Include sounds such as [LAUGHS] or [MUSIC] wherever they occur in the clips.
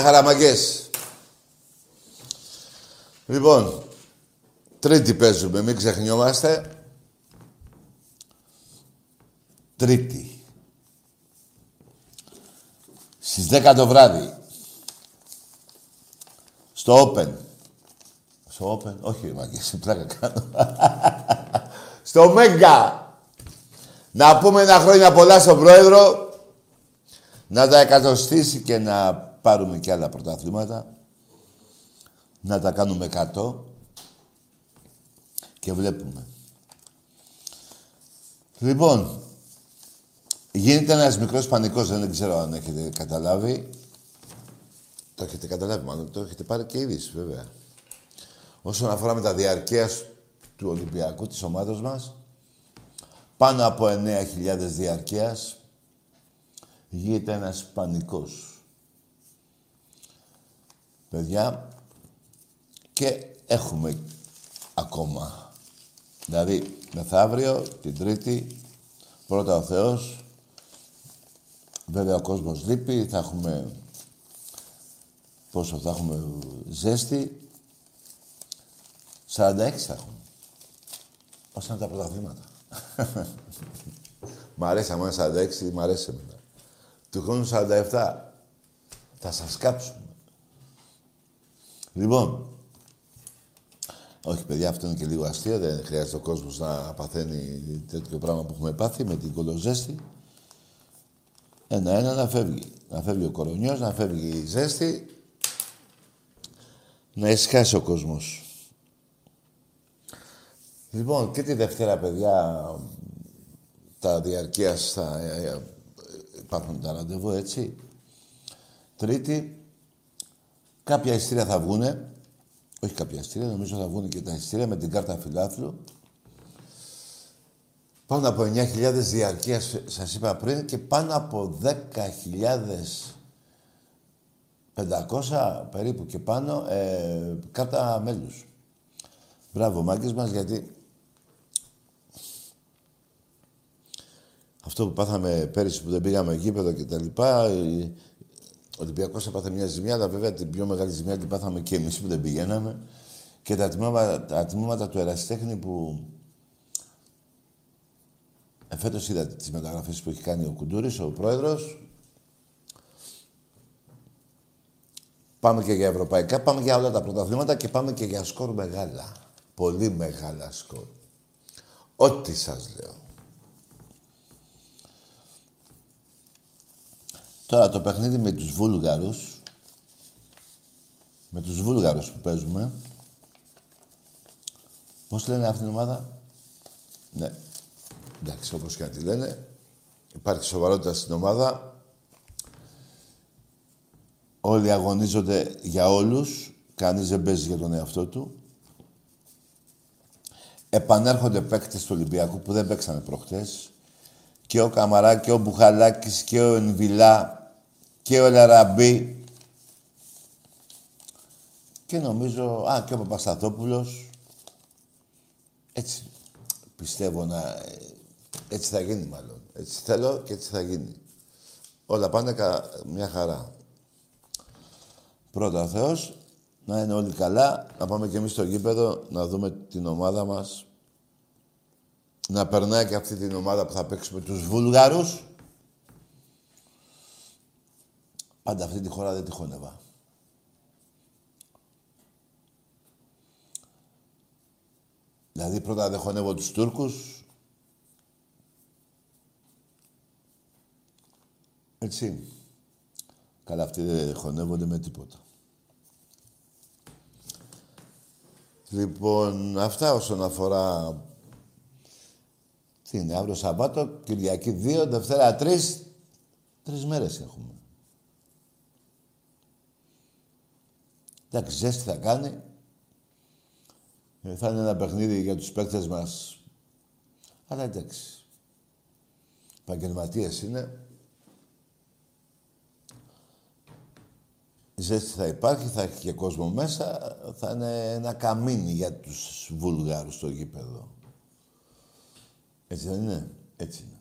Γεια χαραμαγκές. Λοιπόν, τρίτη παίζουμε, μην ξεχνιόμαστε. Τρίτη. Στις 10 το βράδυ. Στο Open. Στο Open, όχι μαγκές, [LAUGHS] πλάκα κάνω. Στο Μέγκα. Να πούμε ένα χρόνια πολλά στον Πρόεδρο. Να τα εκατοστήσει και να πάρουμε και άλλα πρωταθλήματα, να τα κάνουμε 100 και βλέπουμε. Λοιπόν, γίνεται ένας μικρός πανικός, δεν ξέρω αν έχετε καταλάβει. Το έχετε καταλάβει μάλλον, το έχετε πάρει και είδηση βέβαια. Όσον αφορά με τα διαρκείας του Ολυμπιακού, της ομάδος μας, πάνω από 9.000 διαρκείας, γίνεται ένας πανικός παιδιά, και έχουμε ακόμα. Δηλαδή, μεθαύριο, την Τρίτη, πρώτα ο Θεός, βέβαια ο κόσμος λείπει, θα έχουμε, πόσο θα έχουμε ζέστη, 46 θα έχουμε. Όσα είναι τα πρωταθλήματα. [LAUGHS] μ' αρέσει, άμα είναι 46, μ' αρέσει εμένα. Του χρόνου 47 θα σας κάψουμε. Λοιπόν, όχι παιδιά, αυτό είναι και λίγο αστείο. Δεν χρειάζεται ο κόσμος να παθαίνει τέτοιο πράγμα που έχουμε πάθει με την κολοζέστη. Ένα-ένα να φεύγει. Να φεύγει ο κορονιός, να φεύγει η ζέστη. Να ησυχάσει ο κόσμος. Λοιπόν, και τη Δευτέρα, παιδιά, τα διαρκείας θα ε, ε, υπάρχουν τα ραντεβού, έτσι. Τρίτη, Κάποια ειστήρια θα βγούνε. Όχι κάποια ειστήρια, νομίζω θα βγουν και τα ειστήρια με την κάρτα φιλάθλου. Πάνω από 9.000 διαρκείας, σας είπα πριν, και πάνω από 10.500 περίπου και πάνω ε, κάρτα μέλους. Μπράβο, μάγκες μας, γιατί αυτό που πάθαμε πέρυσι που δεν πήγαμε γήπεδο και τα λοιπά, ο Ολυμπιακός έπαθε μια ζημιά, αλλά βέβαια την πιο μεγάλη ζημιά την πάθαμε και εμείς που δεν πηγαίναμε. Και τα τμήματα, τα τμήματα του Ερασιτέχνη που. Εφέτος είδατε τις μεταγραφές που έχει κάνει ο Κουντούρης, ο πρόεδρος. Πάμε και για ευρωπαϊκά, πάμε για όλα τα πρωταθλήματα και πάμε και για σκορ μεγάλα. Πολύ μεγάλα σκορ. Ό,τι σας λέω. Τώρα το παιχνίδι με τους Βούλγαρους, με τους Βούλγαρους που παίζουμε, πώς λένε αυτήν την ομάδα, ναι, εντάξει, όπως και να τη λένε, υπάρχει σοβαρότητα στην ομάδα, όλοι αγωνίζονται για όλους, κανείς δεν παίζει για τον εαυτό του. Επανέρχονται παίκτες του Ολυμπιακού που δεν παίξανε προχτές. Και ο Καμαρά και ο Μπουχαλάκης και ο Ενβιλά και ο Λαραμπή και νομίζω, α, και ο Παπασταθόπουλος. Έτσι, πιστεύω να... Έτσι θα γίνει μάλλον. Έτσι θέλω και έτσι θα γίνει. Όλα πάνε μια χαρά. Πρώτα ο Θεός, να είναι όλοι καλά, να πάμε και εμείς στο γήπεδο, να δούμε την ομάδα μας, να περνάει και αυτή την ομάδα που θα παίξουμε τους Βούλγαρους. Πάντα αυτή τη χώρα δεν τη χώνευα. Δηλαδή πρώτα δεν χωνεύω τους Τούρκους. Έτσι. Καλά αυτοί δεν χωνεύονται με τίποτα. Λοιπόν, αυτά όσον αφορά... Τι είναι, αύριο Σαββάτο, Κυριακή 2, Δευτέρα 3. Τρεις μέρες έχουμε. Εντάξει, ζέστη θα κάνει. Ε, θα είναι ένα παιχνίδι για τους παίκτες μας. Αλλά εντάξει. Επαγγελματίες είναι. Η ζέστη θα υπάρχει, θα έχει και κόσμο μέσα. Θα είναι ένα καμίνι για τους Βουλγάρους στο γήπεδο. Έτσι δεν είναι; Έτσι είναι.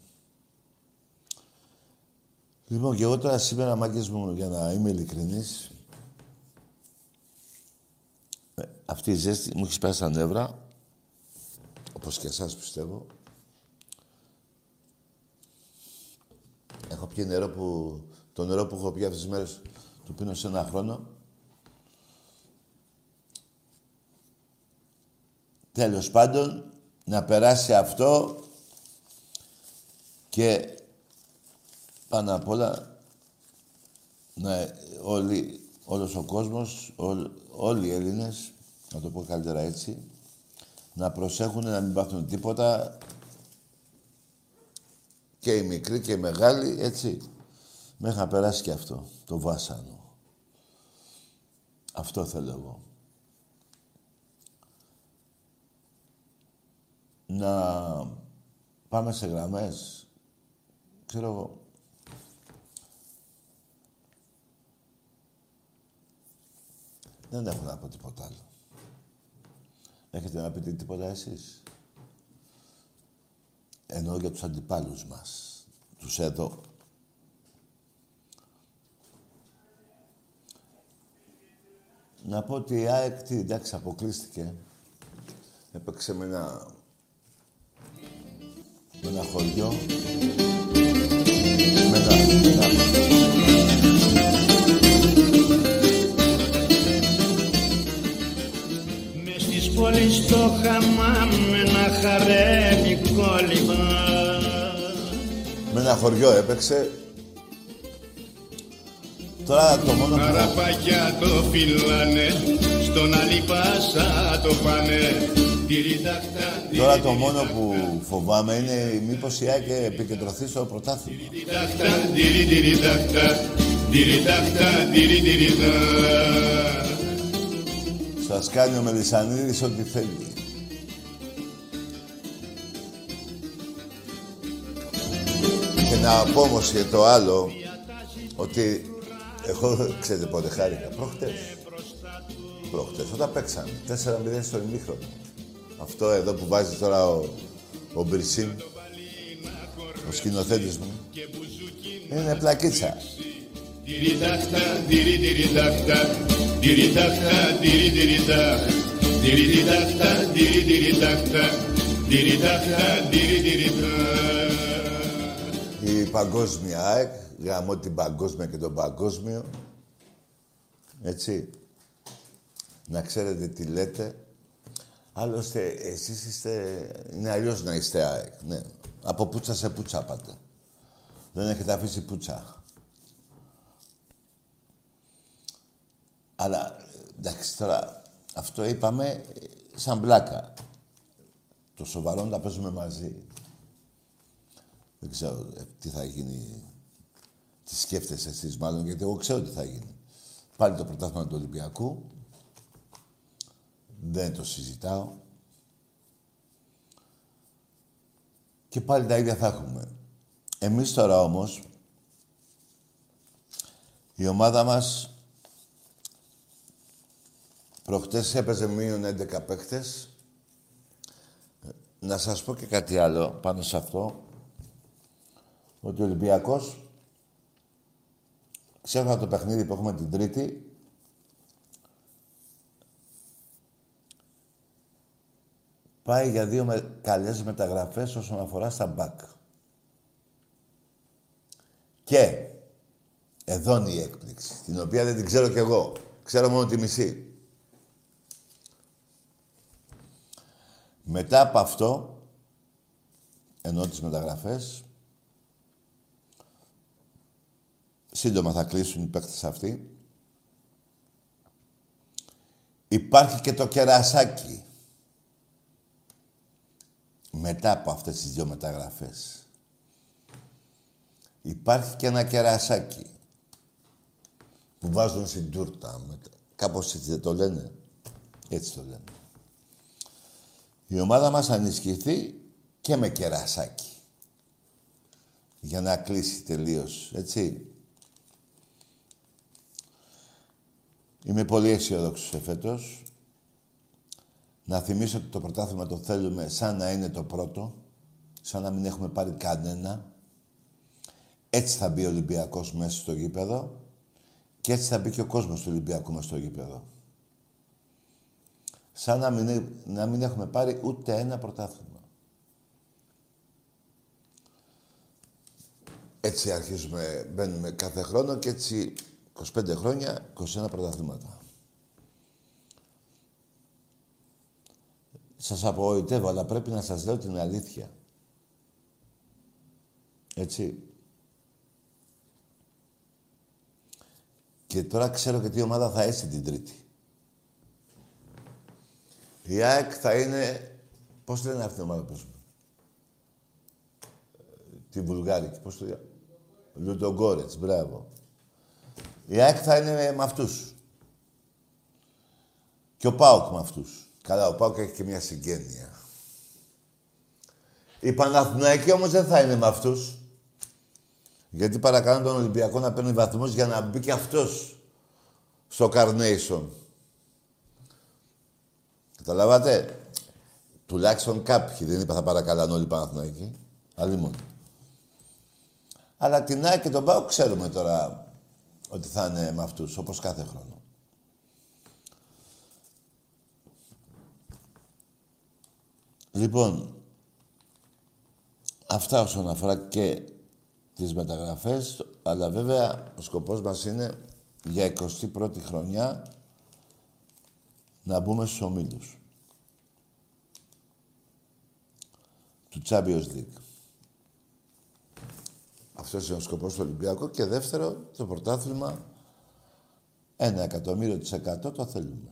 Λοιπόν, και εγώ τώρα σήμερα, μάγκες μου, για να είμαι ειλικρινής, αυτή η ζέστη μου έχεις σπάσει τα νεύρα, όπως και εσάς πιστεύω. Έχω πιει νερό που... Το νερό που έχω πιει αυτές τις μέρες του πίνω σε ένα χρόνο. Τέλος πάντων, να περάσει αυτό και πάνω απ' όλα να όλοι, όλος ο κόσμος, όλοι οι Έλληνες να το πω καλύτερα έτσι, να προσέχουν να μην πάθουν τίποτα και οι μικροί και οι μεγάλοι, έτσι. Μέχρι να περάσει και αυτό, το βάσανο. Αυτό θέλω εγώ. Να πάμε σε γραμμές. Ξέρω εγώ. Δεν έχω να πω τίποτα άλλο. Έχετε να πείτε τίποτα εσείς; Ενώ για τους αντιπάλους μας. Τους εδώ. Να πω ότι η ΑΕΚ, τι, εντάξει, αποκλείστηκε. Έπαιξε με ένα... με ένα χωριό. Με ένα... πόλη στο χαμάμ με ένα χαρέμι κόλλημα. Με ένα χωριό έπαιξε. Τώρα το μόνο που... Καραπαγιά το φυλάνε, στον άλλη πάσα το πάνε. Τώρα το μόνο που φοβάμαι είναι μήπως η Άκη επικεντρωθεί στο πρωτάθλημα. Σας κάνει ο Μελισανίδης ό,τι θέλει. Και να πω όμως και το άλλο, ότι εγώ ξέρετε πότε χάρηκα, προχτές. Προχτές, όταν παίξαμε, 4-0 στο ημίχρονο. Αυτό εδώ που βάζει τώρα ο, ο Μπρισίν, ο σκηνοθέτης μου, είναι πλακίτσα. Η παγκόσμια ΑΕΚ, γαμώ την παγκόσμια και τον παγκόσμιο. Έτσι. Να ξέρετε τι λέτε. Άλλωστε, εσείς είστε... Είναι αλλιώς να είστε ΑΕΚ, ναι. Από πουτσα σε πουτσα πάτε. Δεν έχετε αφήσει πουτσα. Αλλά εντάξει τώρα, αυτό είπαμε σαν πλάκα. Το σοβαρό να παίζουμε μαζί. Δεν ξέρω ε, τι θα γίνει. Τι σκέφτεσαι εσείς μάλλον, γιατί εγώ ξέρω τι θα γίνει. Πάλι το πρωτάθλημα του Ολυμπιακού. Δεν το συζητάω. Και πάλι τα ίδια θα έχουμε. Εμείς τώρα όμως, η ομάδα μας Προχτές έπαιζε μείον 11 παίκτες. να σας πω και κάτι άλλο πάνω σε αυτό. Ότι ο Ολυμπιακός, ξέρω το παιχνίδι που έχουμε την Τρίτη, πάει για δύο με, καλές μεταγραφές όσον αφορά στα μπακ. Και εδώ είναι η έκπληξη, την οποία δεν την ξέρω κι εγώ. Ξέρω μόνο τη μισή. Μετά από αυτό, ενώ τις μεταγραφές, σύντομα θα κλείσουν οι παίκτες αυτοί, υπάρχει και το κερασάκι. Μετά από αυτές τις δύο μεταγραφές. Υπάρχει και ένα κερασάκι που βάζουν στην τούρτα. Κάπως έτσι δεν το λένε. Έτσι το λένε. Η ομάδα μας ανισχυθεί και με κερασάκι. Για να κλείσει τελείως, έτσι. Είμαι πολύ αισιόδοξος εφέτος. Να θυμίσω ότι το πρωτάθλημα το θέλουμε σαν να είναι το πρώτο, σαν να μην έχουμε πάρει κανένα. Έτσι θα μπει ο Ολυμπιακός μέσα στο γήπεδο και έτσι θα μπει και ο κόσμος του Ολυμπιακού μέσα στο γήπεδο. Σαν να μην, να μην έχουμε πάρει ούτε ένα πρωτάθλημα. Έτσι αρχίζουμε, μπαίνουμε κάθε χρόνο και έτσι 25 χρόνια, 21 πρωταθλήματα. Σας απογοητεύω, αλλά πρέπει να σας λέω την αλήθεια. Έτσι. Και τώρα ξέρω και τι ομάδα θα έχει την Τρίτη. Η ΑΕΚ θα είναι... Πώς λένε αυτή η ομάδα, πώς... Τη Βουλγάρικη, πώς το λέω. Λουντογκόρετς, μπράβο. Η ΑΕΚ θα είναι με αυτούς. Και ο ΠΑΟΚ με αυτούς. Καλά, ο ΠΑΟΚ έχει και μια συγγένεια. Η Παναθηναϊκή όμως δεν θα είναι με αυτούς. Γιατί παρακαλώ τον Ολυμπιακό να παίρνει βαθμούς για να μπει και αυτός στο Carnation. Καταλάβατε; Τουλάχιστον κάποιοι. Δεν είπα θα παρακαλάνε όλοι οι Παναθηναϊκοί. Αλλή μόνο. Αλλά την ΑΕΚ και τον ΠΑΟΚ ξέρουμε τώρα ότι θα είναι με αυτούς, όπως κάθε χρόνο. Λοιπόν, αυτά όσον αφορά και τις μεταγραφές, αλλά βέβαια ο σκοπός μας είναι για 21η χρονιά να μπούμε στους ομίλους του Champions League. Αυτός είναι ο σκοπός του Ολυμπιακού. Και δεύτερο, το πρωτάθλημα, ένα εκατομμύριο της εκατό το θέλουμε.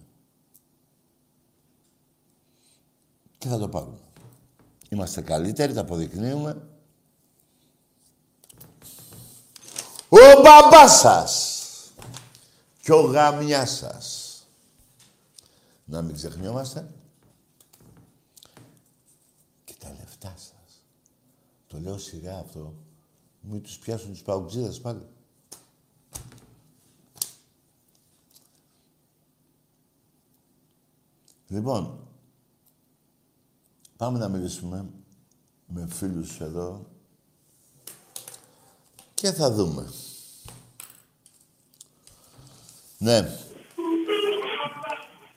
Και θα το πάρουμε. Είμαστε καλύτεροι, τα αποδεικνύουμε. Ο μπαμπάς σας και ο γαμιάς σας. Να μην ξεχνιόμαστε. Και τα λεφτά σας. Το λέω σιγά αυτό. Μην τους πιάσουν τους παουτζίδες πάλι. Λοιπόν, πάμε να μιλήσουμε με φίλους εδώ και θα δούμε. Ναι.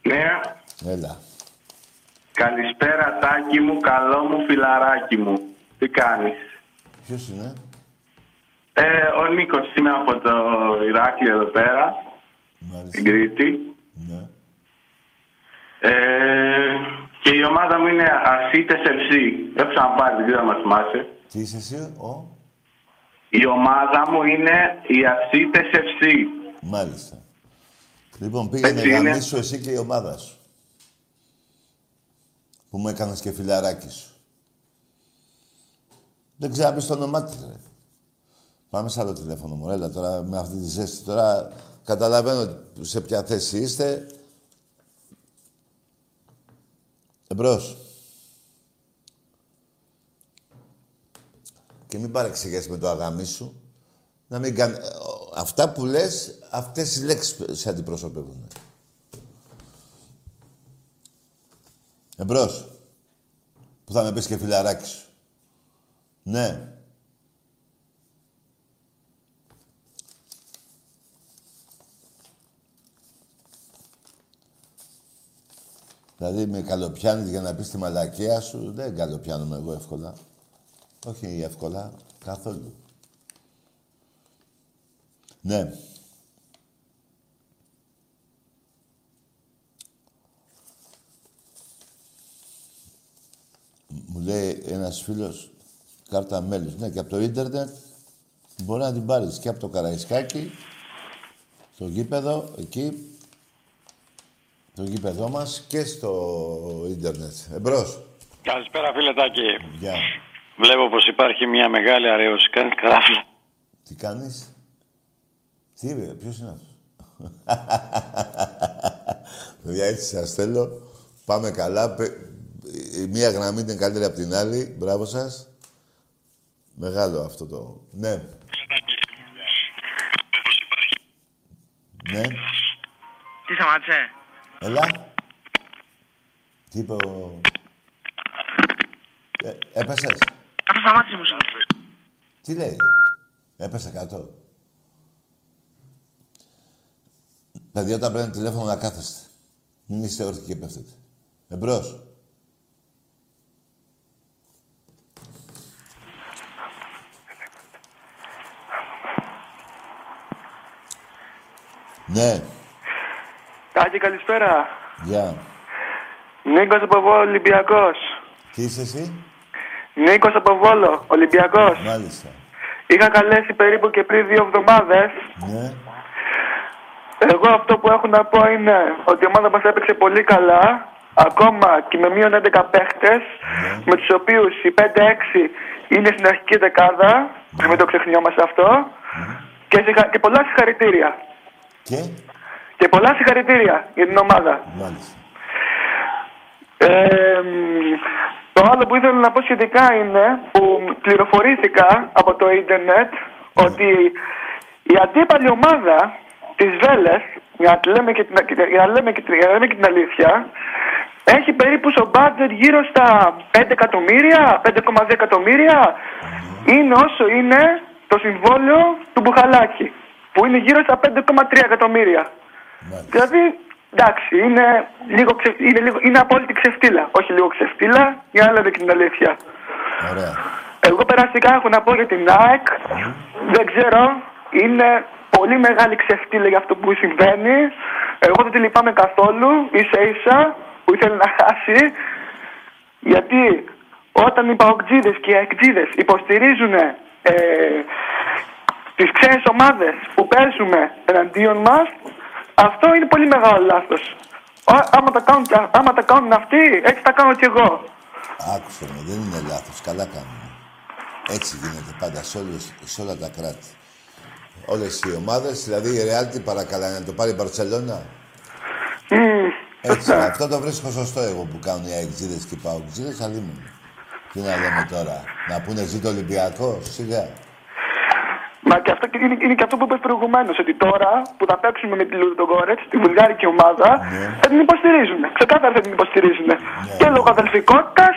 Ναι. Έλα. Καλησπέρα Τάκη μου, καλό μου φιλαράκι μου. Τι κάνεις; Ποιος είναι; Ε, ο Νίκος είμαι από το Ηράκλειο εδώ πέρα, Μάλιστα. στην Κρήτη. Ναι. Ε, και η ομάδα μου είναι Ασίτες FC. Έχω ξαναπάρει, δεν ξέρω αν μας θυμάσαι. Τι είσαι εσύ, ο; Η ομάδα μου είναι η Ασίτες FC. Μάλιστα. Λοιπόν, πήγαινε Έτσι είναι. γαμίσου εσύ και η ομάδα σου. Που μου έκανες και φιλαράκι σου. Δεν ξέρω να πεις το όνομά της, ρε. Πάμε σε άλλο τηλέφωνο μου. Έλα τώρα με αυτή τη ζέστη. Τώρα καταλαβαίνω σε ποια θέση είστε. Εμπρός. Και μην παρεξηγείς με το αγάμι σου. Να μην κάνει... Αυτά που λες, αυτές οι λέξεις σε αντιπροσωπεύουν. Εμπρός. Που θα με πεις και φιλαράκι σου. Ναι. Δηλαδή με καλοπιάνεις για να πεις τη μαλακία σου. Δεν καλοπιάνομαι εγώ εύκολα. Όχι εύκολα. Καθόλου. Ναι. Μου λέει ένας φίλος, κάρτα μέλους. Ναι, και από το ίντερνετ μπορεί να την πάρεις και από το Καραϊσκάκι, στο γήπεδο, εκεί, το γήπεδό μας και στο ίντερνετ. Εμπρός. Καλησπέρα φίλε Τάκη. Γεια. Βλέπω πως υπάρχει μια μεγάλη αρέωση. Κάνεις καράφλα. Τι κάνεις; Τι είπε, ποιος είναι αυτός; [LAUGHS] Παιδιά, έτσι σας θέλω. Πάμε καλά. Πε- Η μία γραμμή είναι καλύτερη από την άλλη. Μπράβο σας. Μεγάλο αυτό το... Ναι. Ναι. Τι σταμάτησε. Έλα. Τι είπε ο... Ε, έπεσες; Αυτό σταμάτησε η μουσική. Τι λέει; Έπεσε κάτω. Παιδιά, όταν παίρνετε τηλέφωνο να κάθεστε. Μην είστε όρθιοι και πέφτετε. Εμπρός. Ναι. Τάκη, καλησπέρα. Γεια. Νίκος από Βόλο, Ολυμπιακός. Τι είσαι εσύ; Νίκος από Βόλο, Ολυμπιακός. Μάλιστα. Είχα καλέσει περίπου και πριν δύο εβδομάδες. Ναι. Εγώ αυτό που έχω να πω είναι ότι η ομάδα μας έπαιξε πολύ καλά. Ακόμα και με μείον 11 παίχτες, με τους οποίους οι 5-6 είναι στην αρχική δεκάδα. Να μην το ξεχνιόμαστε αυτό. Και, συγχα- και πολλά συγχαρητήρια. Και; Και πολλά συγχαρητήρια για την ομάδα. Μάλιστα. Ε, μ, το άλλο που ήθελα να πω σχετικά είναι που πληροφορήθηκα από το ίντερνετ ότι η αντίπαλη ομάδα της Βέλες, για να λέμε και την, για να λέμε και, την- για να λέμε και την αλήθεια, έχει περίπου στο μπάτζετ γύρω στα 5 εκατομμύρια, 5,2 εκατομμύρια. Είναι όσο είναι το συμβόλαιο του Μπουχαλάκη, που είναι γύρω στα 5,3 εκατομμύρια. Μάλιστα. Δηλαδή, εντάξει, είναι, λίγο ξε... είναι, λίγο... είναι απόλυτη ξεφτύλα. Όχι λίγο ξεφτύλα, για να λέμε και την αλήθεια. Ωραία. Εγώ περαστικά έχω να πω για την ΑΕΚ. Δεν ξέρω, είναι πολύ μεγάλη ξεφτύλα για αυτό που συμβαίνει. Εγώ δεν τη λυπάμαι καθόλου, ίσα ίσα που ήθελε να χάσει. Γιατί όταν οι παοκτζίδες και οι αεκτζίδες υποστηρίζουν ε, τις ξένες ομάδες που παίζουμε εναντίον μας, αυτό είναι πολύ μεγάλο λάθος. Ά- Άμα τα, κάνουν, και- άμα τα κάνουν αυτοί, έτσι τα κάνω κι εγώ. Άκουσε με, δεν είναι λάθος. Καλά κάνουμε. Έτσι γίνεται πάντα σε, όλες, σε όλα τα κράτη. Όλες οι ομάδες, δηλαδή η Real τι παρακαλάει να το πάρει η Μπαρτσελώνα. Έτσι, αυτό το βρίσκω σωστό εγώ που κάνουν οι αεξίδες και οι παοξίδες, αλλήμον. Τι να λέμε τώρα, να πούνε ζήτω Ολυμπιακό, σιγά. Μα και αυτό και είναι, είναι και αυτό που είπες προηγουμένως, ότι τώρα που θα παίξουμε με τη Λουδογκόρετ, τη βουλγάρικη ομάδα, θα την υποστηρίζουν. Ξεκάθαρα θα την υποστηρίζουν. Και λόγω αδελφικότητας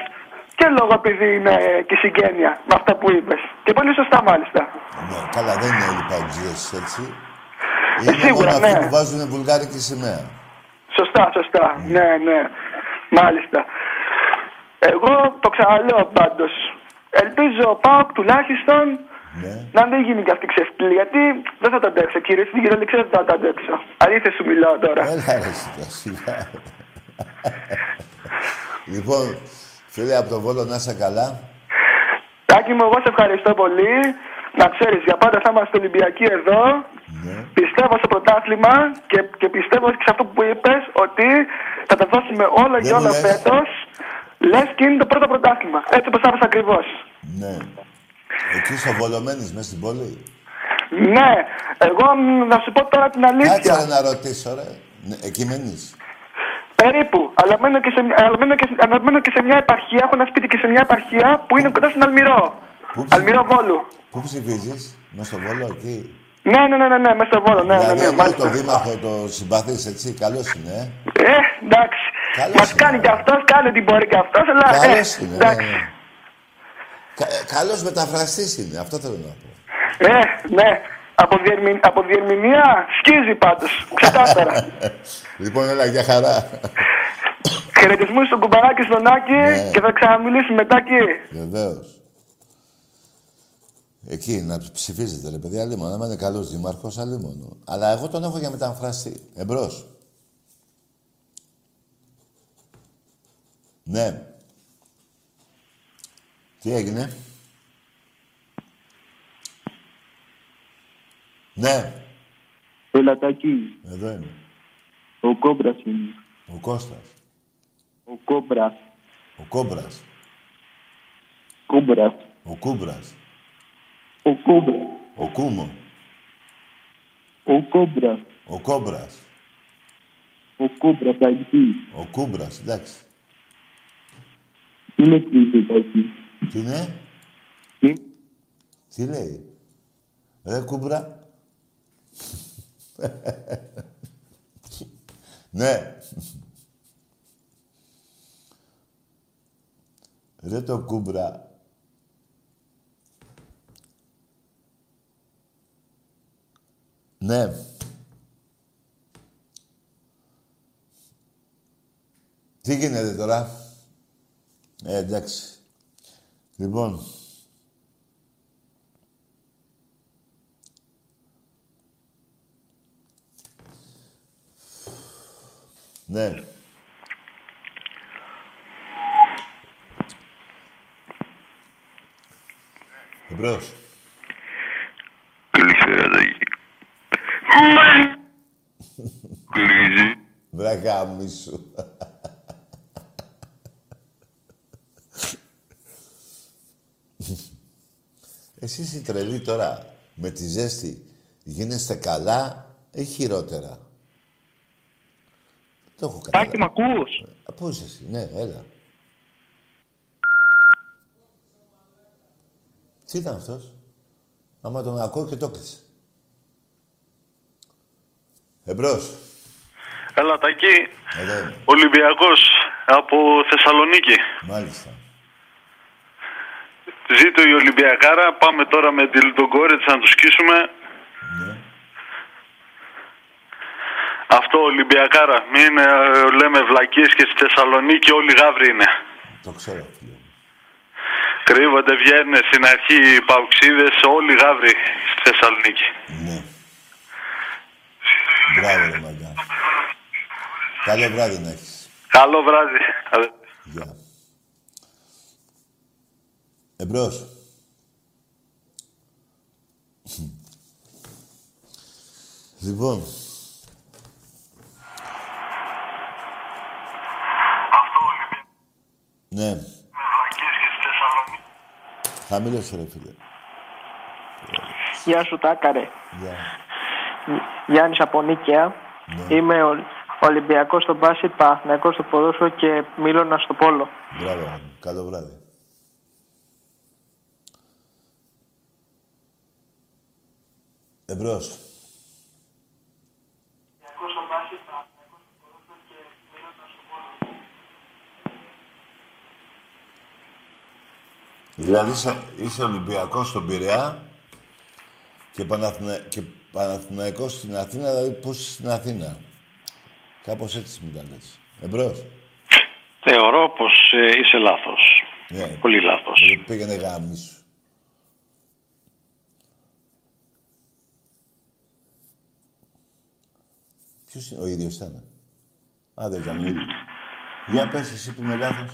και λόγω επειδή είναι και συγγένεια με αυτά που είπες. Και πολύ σωστά μάλιστα. Ναι, καλά, δεν είναι όλοι οι παοξίδες έτσι. Ε, Είναι σίγουρα, μόνο αυτοί ναι. που βάζουν βουλγάρικη σημαία. Σωστά, σωστά. Ναι, ναι. Μάλιστα. Εγώ το ξαναλέω πάντως. Ελπίζω ο Πάοκ τουλάχιστον Ναι. να μην γίνει και αυτή η ξεφτύλη. Γιατί δεν θα το αντέξω, κύριε. Στην κυριολεξία δεν θα το αντέξω. Αλήθεια σου μιλάω τώρα. Έλα ρε σιγά, σιγά. λοιπόν, φίλε από τον Βόλο να είσαι καλά. Τάκη μου, εγώ σε ευχαριστώ πολύ. Να ξέρεις, για πάντα θα είμαστε Ολυμπιακοί εδώ. Ναι. Πιστεύω στο πρωτάθλημα και, και πιστεύω και σε αυτό που είπες ότι θα τα δώσουμε όλα Δεν και μου όλα λες. φέτος. Λες και είναι το πρώτο πρωτάθλημα. Έτσι όπως είπες ακριβώς. Ναι. Εκεί στο Βολομένης, μέσα στην πόλη. Ναι, εγώ μ, να σου πω τώρα την Κάτσε ρε αλήθεια. να ρωτήσω, ρε. Ναι, εκεί μένεις. Περίπου. Αλλά μένω και, σε, αλλά μένω και, σε- αλλά μένω και σε μια επαρχία. Έχω ένα σπίτι και σε μια επαρχία που είναι κοντά στην Αλμυρό. Πού Αλμυρό Βόλου. Πού ψηφίζεις, μέσα στο Βόλο, εκεί; Ναι, ναι, ναι, ναι, ναι, μέσα στο Βόλο, ναι, ναι, δηλαδή, ναι, εγώ μάλιστα. το δήμαρχο το συμπαθείς, έτσι, καλός είναι, ε; Ε, εντάξει. Καλός Μας είναι, κάνει ναι. κι αυτός, κάνει ό,τι μπορεί κι αυτός, αλλά... ε, Καλός είναι, ναι, εντάξει. ναι. Κα, ε, καλός μεταφραστής είναι, αυτό θέλω να πω. Ε, ναι. Από, διερμη... από διερμηνία σκίζει πάντως. Ξεκάθαρα. [LAUGHS] λοιπόν, έλα, για χαρά. Χαιρετισμούς στον κουμπαράκι στον Άκη Ναι. και θα ξαναμιλήσουμε μετά εκεί. Βεβαίως. Εκεί να ψηφίζετε, ρε παιδιά, λίμωνο. Άμα είναι καλός δήμαρχος, αλίμονο. Αλλά εγώ τον έχω για μεταφραστή. Εμπρός. Ναι. Τι έγινε; Ναι. Πελατάκι, Εδώ είμαι. ο Κόμπρας είναι. Ο Κώστας. Ο Κόμπρας. Ο Κόμπρας. Κόμπρας. Ο Κούμπρας. Ο Κόμπρας. Ο Κούμο. Ο Κόμπρας. Ο Κόμπρας. Ο Κόμπρας, αγγλί. Ο Κούμπρας. Εντάξει. Είναι κρυβετάκι. Τι είναι; Τι; Τι λέει; Ρε Κούμπρα. ναι. Ρε το Κούμπρα. Ναι. Τι γίνεται τώρα; Ε, εντάξει. Λοιπόν. Ναι. Εμπρός. Καλησπέρα, Τάκη. Κλείζει. Βραγά μη σου. Εσείς οι τρελοί τώρα με τη ζέστη γίνεστε καλά ή χειρότερα; Το έχω καταλάβει. Τάκη, μ' ακούς; Α, Πού είσαι εσύ, ναι, έλα. Τι ήταν αυτός; Άμα τον ακούω και το κλείσε. Εμπρός. Έλα, Τάκη. Εδώ είμαι. Ολυμπιακός από Θεσσαλονίκη. Μάλιστα. Ζήτω η Ολυμπιακάρα. Πάμε τώρα με τη Λιτογκόρετς να τους σκίσουμε. Ναι. Αυτό Ολυμπιακάρα. Μην ε, λέμε βλακίες και στη Θεσσαλονίκη όλοι γάβροι είναι. Το ξέρω, φίλε. μου. Κρύβονται, βγαίνουν στην αρχή οι παουξίδες, όλοι γάβροι στη Θεσσαλονίκη. Ναι. Μπράβο, ρε μαγκά. Καλό βράδυ να έχεις. Καλό βράδυ. Γεια. Εμπρός. Λοιπόν. Ναι. Χαμήλωσε ρε φίλε. Γεια σου, Τάκαρε. Γεια. Γιάννης από Νίκαια. Ναι. Είμαι ο Ολυμπιακός στο μπάσκετ, Παναθηναϊκός στο ποδόσφαιρο και Μίλωνα στο πόλο. Μπράβο. ρε. Καλό βράδυ. Εμπρός. Δηλαδή είσαι- είσαι Ολυμπιακός στον Πειραιά και, Παναθηνα... και Παναθηναϊκός στην Αθήνα, δηλαδή πώς είσαι στην Αθήνα. Κάπως έτσι μου τα λες. Εμπρός. Θεωρώ πως ε, είσαι λάθος. Ναι. Πολύ λάθος. Ε, Πήγαινε γάμι σου. Ποιος είναι, ο ίδιος ήταν. Α, δεν ήταν ο ίδιος. Για πες εσύ που είμαι λάθος.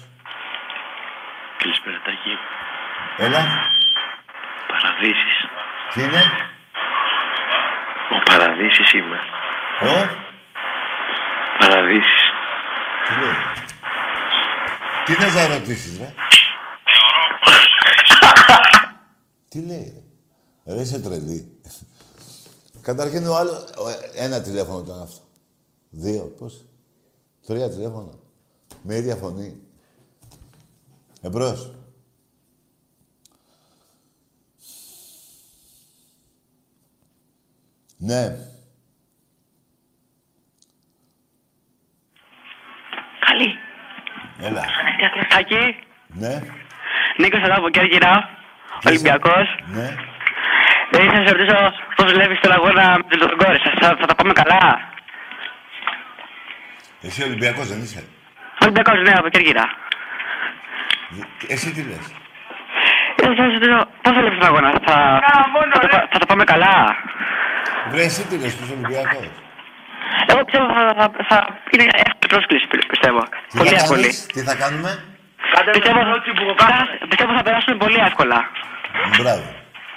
Καλησπέρα, Τάκη. Έλα. Παραδείσεις. Τι είναι; Ο Παραδείσης είμαι. Ο. Παραδείσης. Τι λέει; Τι θες να ρωτήσεις, ρε; Τι λέει, ρε; Ρε, είσαι τρελή. Καταρχήν ο άλλο, ο- ένα τηλέφωνο ήταν αυτό. Δύο, πώς; Τρία τηλέφωνα. Με ίδια φωνή. Εμπρός. Ναι. Καλή. Έλα. Τάκη, Ναι. Νίκος εδώ από Κέρκυρα, Ολυμπιακός. Ναι. Ε, ήθελα να σε ρωτήσω πώς βλέπεις τον αγώνα με τον κόρη σας. Θα, θα τα πάμε καλά; Εσύ Ολυμπιακός δεν είσαι. Ολυμπιακός, ναι, από Κέρκυρα. Εσύ τι λες. Ήθελα να σε ρωτήσω πώς θα βλέπεις τον αγώνα. Θα, θα, το, πα- θα τα πάμε καλά; Βρε, εσύ τι λες, τους Ολυμπιακός. Εγώ πιστεύω θα, θα, θα είναι εύκολη πρόσκληση, πιστεύω. Τι πολύ θα εύκολη. κάνεις, τι θα κάνουμε; Πιστεύω, θα, πιστεύω θα περάσουμε πολύ εύκολα. Μπράβο.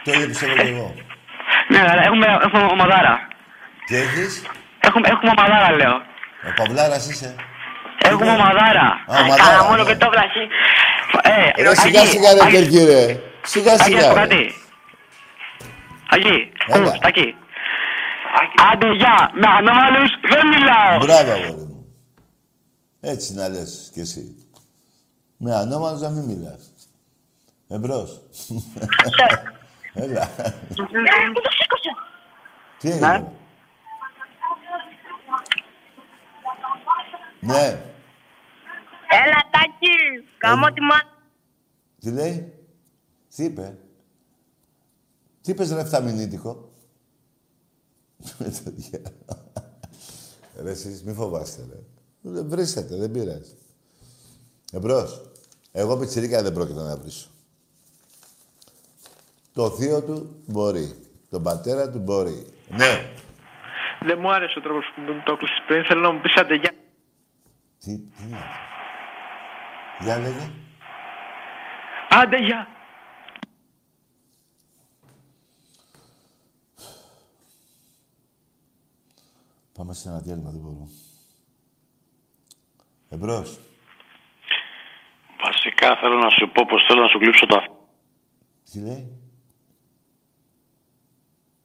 Το ίδιο πιστεύω και εγώ. Ναι, αλλά έχουμε, έχουμε ομαδάρα. Τι έχεις; Έχουμε, έχουμε ομαδάρα, λέω. Ο Παυλάρας είσαι. Έχουμε ομαδάρα. Α, ομαδάρα, Κάνα μόνο ναι. και το βλασί. Ε, Ρε, σιγά Αγί, σιγά ρε Αγί, Κερκύρε. Σιγά Αγί, να σου σιγά. πω ρε. κάτι. Αγί, Έλα. ακούς, Τάκη. Άντε, γεια, με ανώμαλους δεν μιλάω. Μπράβο, αγόρι μου. Έτσι να λες κι εσύ. Με ανώμαλους να μην μιλάς. Εμπρός. [LAUGHS] Έλα. Τι έγινε; Ναι. Έλα, Τάκη, καμώ τη μάνα. Τι λέει; Τι είπε; Τι είπες ρε φταμινίτικο. Με [LAUGHS] το διάλο. Ρε εσείς μη φοβάστε ρε. Δεν βρίσκεται, δεν πειράζει. Εμπρός. Εγώ πιτσιρίκα δεν πρόκειται να βρίσω. Το θείο του μπορεί. Τον πατέρα του μπορεί. Ναι. Δεν μου άρεσε ο τρόπος που μου το έκλεισες πριν. Θέλω να μου πεις άντε γεια. Τι, τι είναι. Για λέγε. Άντε γεια. Πάμε σε ένα διάλειμμα, δεν μπορώ. Εμπρός. Βασικά θέλω να σου πω πως θέλω να σου κλείψω τα... Τι λέει;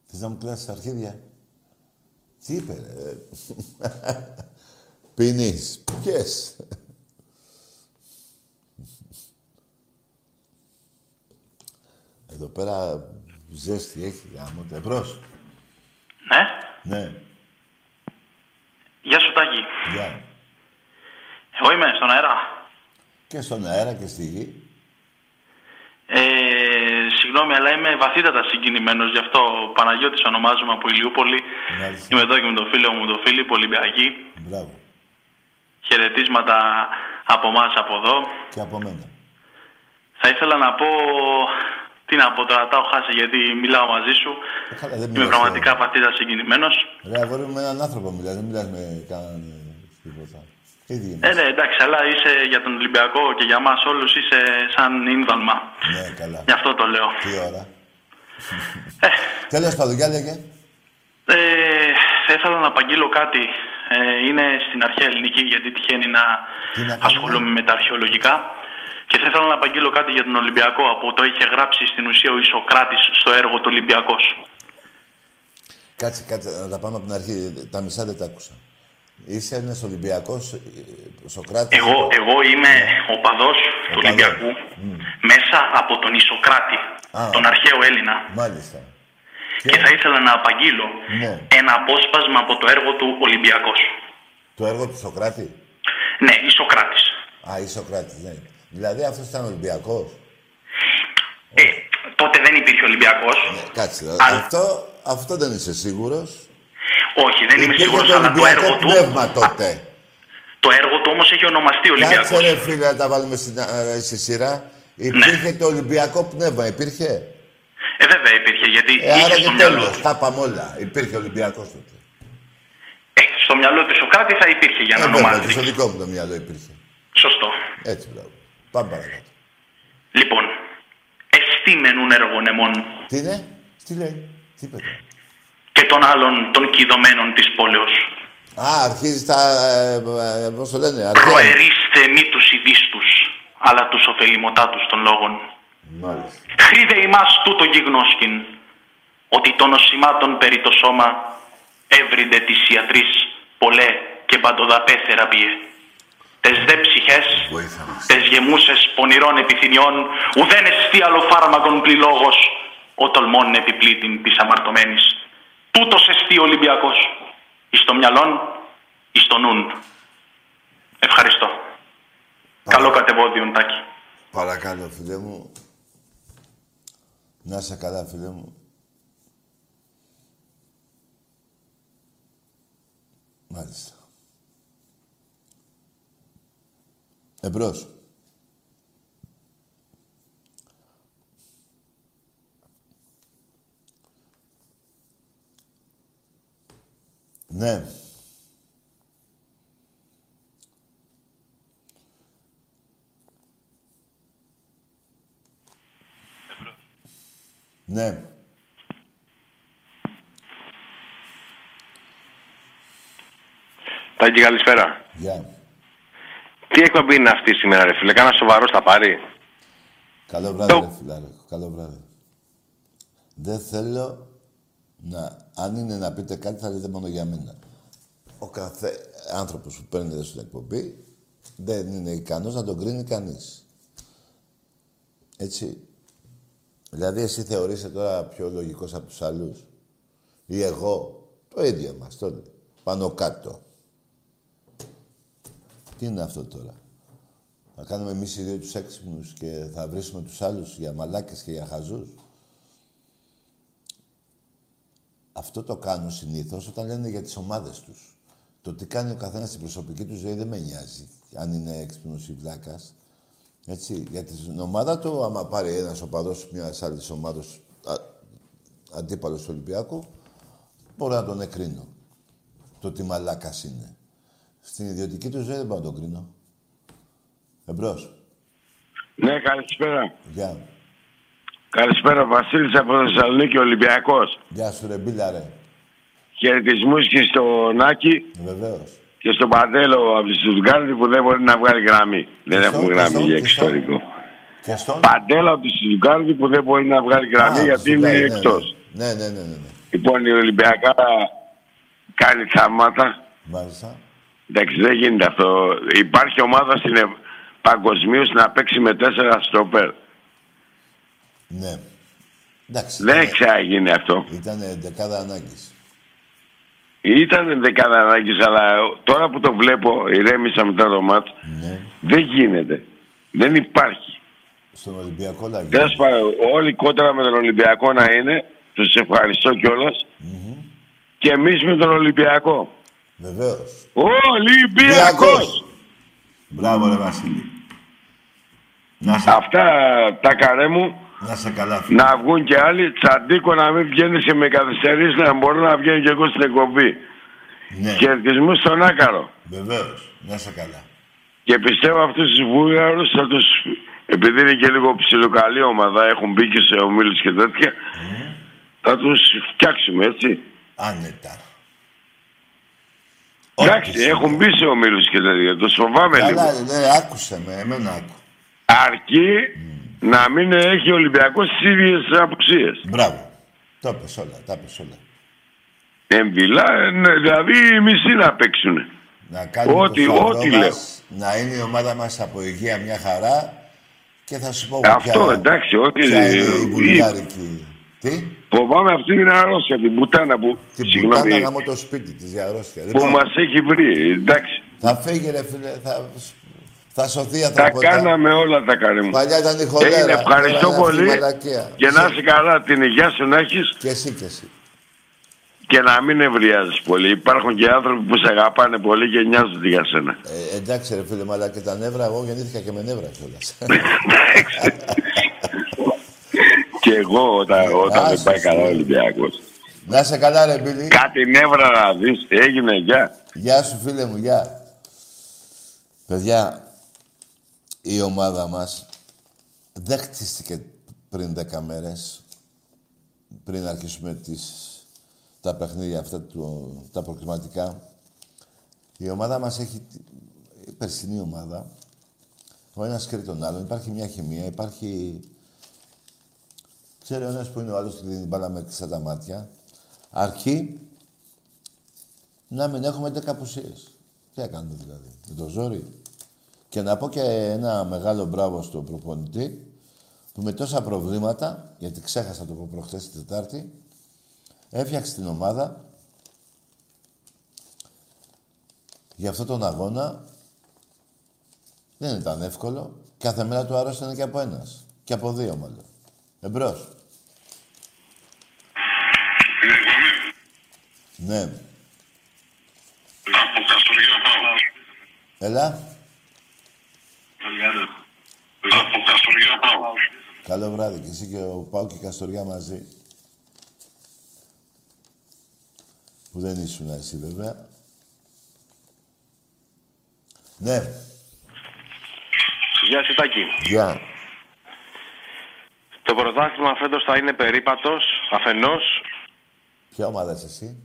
Θες να μου κλάσεις τα αρχίδια; Τι είπε, ρε. Πίνεις. Ποιες. Εδώ πέρα ζέστη έχει γάμο. Εμπρός. Ναι. Ναι. Γεια σου Τάκη. Γεια. Εγώ είμαι στον αέρα. Και στον αέρα και στη γη. Ε, συγγνώμη, αλλά είμαι βαθύτατα συγκινημένος γι' αυτό. Ο Παναγιώτης ονομάζομαι από Ηλιούπολη. Μάλιστα. Είμαι εδώ και με τον φίλο μου, τον Φίλιππο Ολυμπιακή. Μπράβο. Χαιρετίσματα από εμάς από εδώ. Και από μένα. Θα ήθελα να πω. Τι να πω τώρα, τα έχω χάσει γιατί μιλάω μαζί σου. Ε, Καλά, δεν Είμαι μιλάς πραγματικά τώρα. βαθύτατα συγκινημένος. Ρε, αγόρι μου, με έναν άνθρωπο μιλάς. Δεν μιλάς με κανέναν ε, τίποτα. Ίδιοι Ε, είμαστε. ναι, εντάξει, αλλά είσαι για τον Ολυμπιακό και για μας όλους είσαι σαν ίνδαλμα. Ναι, καλά. Γι' αυτό το λέω. Τι ώρα. Τέλος πάντων, για λέγε. Ε, θα ήθελα να απαγγείλω κάτι. Ε, είναι στην αρχαία ελληνική, γιατί τυχαίνει να Τι να κάνουμε; ασχολούμαι με τα αρχαιολογικά. Και θα ήθελα να απαγγείλω κάτι για τον Ολυμπιακό. Από το είχε γράψει στην ουσία ο Ισοκράτης στο έργο του Ολυμπιακός. Κάτσε, κάτσε, να τα πάμε από την αρχή. Τα μισά δεν τα άκουσα. Είσαι ένας Ολυμπιακός Σοκράτη. Εγώ, εγώ είμαι ο παδός του παδός. Ολυμπιακού μέσα από τον Ισοκράτη, Α. τον αρχαίο Έλληνα. Μάλιστα. Και θα ήθελα να απαγγείλω Ναι. ένα απόσπασμα από το έργο του Ολυμπιακός. Το έργο του Σοκράτη. Ναι, Ισοκράτης. Α, η Σοκράτη, ναι. Δηλαδή αυτός ήταν Ολυμπιακός. Ε, τότε δεν υπήρχε Ολυμπιακός. Κάτσε. Αλλά- Αυτό, αυτό δεν είσαι σίγουρος. Όχι, δεν είμαι Υπήρχε σίγουρος, το αλλά το Ολυμπιακό έργο του... πνεύμα τότε. Το έργο του όμως έχει ονομαστεί Ολυμπιακός. Κάτσε ρε φίλε, να τα βάλουμε στην, ε, στη σειρά. Υπήρχε το Ολυμπιακό πνεύμα, υπήρχε; Ε, βέβαια υπήρχε, γιατί Ε, άρα είχε και στο μυαλό τέλος, του. τα πάμε όλα. Υπήρχε Ολυμπιακός τότε. Ε, στο μυαλό του Σοκράτης θα υπήρχε για να Ε, βέβαια, και ονομάζεται. στο δικό μου το μυαλό υπήρχε. Σωστό. Έτσι, μπράβο. Πάμε παρακάτω. Λοιπόν, εστίμενουν έργων Τι είναι, τι λέει, τι είπε τώρα; και των άλλων των κηδωμένων της πόλεως. Α, αρχίζει τα. Ε, ε, Πώς το λένε, αρχαία. Προερίστε μη τους ειδίστους, αλλά τους ωφελημοτάτους των λόγων. Μάλιστα. Χρίδε ημάς τούτο γιγνώσκην, ότι των νοσημάτων περί το σώμα έβριντε της ιατρής πολλέ και παντοδαπέ θεραπείε. Τες δε ψυχές, Βοήθα μας. τες γεμούσες πονηρών επιθυμιών, ουδέν εστί άλλο φάρμακον πληλόγος, ο τολμών επιπλήτην της αμαρτωμένης. Τούτος εστί ο Ολυμπιακός. Εις το μυαλόν, εις το νουν. Ευχαριστώ. Καλό κατεβόδιον, Τάκη. Παρακαλώ, φίλε μου. Να είσαι καλά, φίλε μου. Μάλιστα. Εμπρός. Ναι. Ναι. Τάκη, καλησπέρα. Γεια. Τι εκπομπή είναι αυτή σήμερα, ρε φίλε. Κάνα σοβαρός θα πάρει; Καλό βράδυ, ρε φιλάρε. Καλό βράδυ. Δεν θέλω να... Αν είναι να πείτε κάτι, θα λέτε μόνο για μένα. Ο κάθε άνθρωπος που παίρνει εδώ στην εκπομπή δεν είναι ικανός να τον κρίνει κανείς. Έτσι. Δηλαδή, εσύ θεωρείσαι τώρα πιο λογικός από τους άλλους; Ή εγώ; Το ίδιο μας τώρα. Πάνω κάτω. Τι είναι αυτό τώρα; Θα κάνουμε εμείς οι δύο τους έξυπνους και θα βρίσκουμε τους άλλους για μαλάκες και για χαζούς; Αυτό το κάνουν συνήθως όταν λένε για τις ομάδες τους. Το τι κάνει ο καθένας στην προσωπική τους ζωή δεν με νοιάζει. Αν είναι έξυπνος ή βλάκας. Έτσι, για την ομάδα του, άμα πάρει ένας οπαδός μιας άλλης ομάδα αντίπαλος του Ολυμπιακού, μπορώ να τον εκρίνω. Το τι μαλάκας είναι. Στην ιδιωτική τους ζωή δεν μπορώ να τον κρίνω. Εμπρός. Ναι, καλησπέρα. Γεια. Καλησπέρα, Βασίλης από Θεσσαλονίκη, Ολυμπιακός. Γεια σου, ρε Μπίλα, ρε. Χαιρετισμούς και στον Άκη Βεβαίως. Και στον Παντέλο από τη Στουτγκάρδη που δεν μπορεί να βγάλει γραμμή. δεν έχουμε γραμμή για εξωτερικό. Και στον... Παντέλο από τη Στουτγκάρδη που δεν μπορεί να βγάλει γραμμή Α, γιατί είναι ναι, ναι, ναι. εκτός. Ναι, ναι, ναι, ναι. ναι. Λοιπόν, η Ολυμπιακά κάνει θαύματα. Μάλιστα. Εντάξει, δεν γίνεται αυτό. Υπάρχει ομάδα στην παγκοσμίως να παίξει με τέσσερα στόπερ. Ναι. Εντάξει. Δεν ξαναγίνει αυτό. Ήταν δεκάδα ανάγκης. Ήταν δεκάδα ανάγκη, αλλά τώρα που το βλέπω, ηρέμησα μετά το μάτ, Ναι. δεν γίνεται. Δεν υπάρχει. Στον Ολυμπιακό λαγί. Τέλος πάντων, όλη κόντρα με τον Ολυμπιακό να είναι, τους ευχαριστώ κιόλας. Και εμείς με τον Ολυμπιακό. Βεβαίως. Ολυμπιακός! Μπράβο, ρε Βασίλη. Αυτά τα καρέ μου. Να σε καλά, φίλε. Να βγουν και άλλοι. Τσαντίκο να μην βγαίνει και με καθυστερήσει να μπορώ να βγαίνω και εγώ στην εκπομπή. Ναι. Χαιρετισμού στον Άκαρο. Βεβαίως. Να σε καλά. Και πιστεύω αυτούς τους Βούλγαρους θα του. Επειδή είναι και λίγο ψιλοκαλή ομάδα, έχουν μπει και σε ομίλους και τέτοια, θα τους φτιάξουμε έτσι. Άνετα. Εντάξει, έχουν μπει σε ομίλους και τέτοια. Του φοβάμαι λίγο. Καλά, ναι, άκουσε με. Εμένα άκου. Αρκεί να μην έχει ο Ολυμπιακός τις ίδιες απουσίε. Μπράβο. Το πες όλα, τα πες όλα. Εμβυλά, ναι, δηλαδή οι μισοί να παίξουν. Να κάνει Ό,τι- το σταυρό ό,τι μας, λέω. Να είναι η ομάδα μας από υγεία μια χαρά και θα σου πω Αυτό, ποια- εντάξει, ό,τι- ποια είναι η η- βουλγάρικη. Τι, Φοβάμαι αυτή την αρρώστια, την πουτάνα που. την συγγνώμη, πουτάνα γάμο το σπίτι της για αρρώστια. που Λοιπόν, μας έχει βρει. Εντάξει. Θα φύγει ρε φίλε, θα, θα σωθεί η Τα ανθρωπότητα. κάναμε όλα τα καρέ μου. Παλιά ήταν η χολέρα. Έγινε, ευχαριστώ τώρα είναι αυτή η πολύ. μαλακία. Και να είσαι καλά, την υγεία σου να έχεις Και εσύ και εσύ. και να μην ευριάζεις πολύ. Υπάρχουν και άνθρωποι που σε αγαπάνε πολύ και νοιάζονται για σένα. Ε, εντάξει ρε φίλε, αλλά και τα νεύρα, εγώ γεννήθηκα και με νεύρα κιόλας. και εγώ όταν, όταν δεν Άσε, πάει καλά ο σου. Ολυμπιακός. Να σε καλά ρε Μπίλη. Κάτι νεύρα να δεις. Έγινε, γεια. Γεια σου φίλε μου, γεια. Παιδιά, η ομάδα μας δεν χτίστηκε πριν 10 μέρες, πριν αρχίσουμε τις, τα παιχνίδια αυτά, του, τα προκριματικά. Η ομάδα μας έχει, η περσινή ομάδα, ο ένας κρύβει τον άλλον, υπάρχει μια χημεία, υπάρχει... Ξέρει ο ένας που είναι ο άλλος και δίνει την μπάλα με κλειστά τα μάτια. Αρκεί να μην έχουμε 10 απουσίες. Τι έκανουμε δηλαδή, με το ζόρι. Και να πω και ένα μεγάλο μπράβο στον προπονητή που με τόσα προβλήματα, γιατί ξέχασα το πω προχθές την Τετάρτη, Έφτιαξε την ομάδα για αυτόν τον αγώνα. Δεν ήταν εύκολο. Κάθε μέρα του άρρωσταν και από ένας. Και από δύο μάλλον. Εμπρός. Ναι. Από Καστοριά πάω. Έλα. Από Καστοριά πάω. Καλό βράδυ. Και εσύ και ο Πάου και η Καστοριά μαζί. Που δεν ήσουν εσύ βέβαια. Ναι. Γεια σου Τάκη. Γεια. Το πρωτάθλημα φέτος θα είναι περίπατος, αφενός. Ποια ομάδα είσαι εσύ;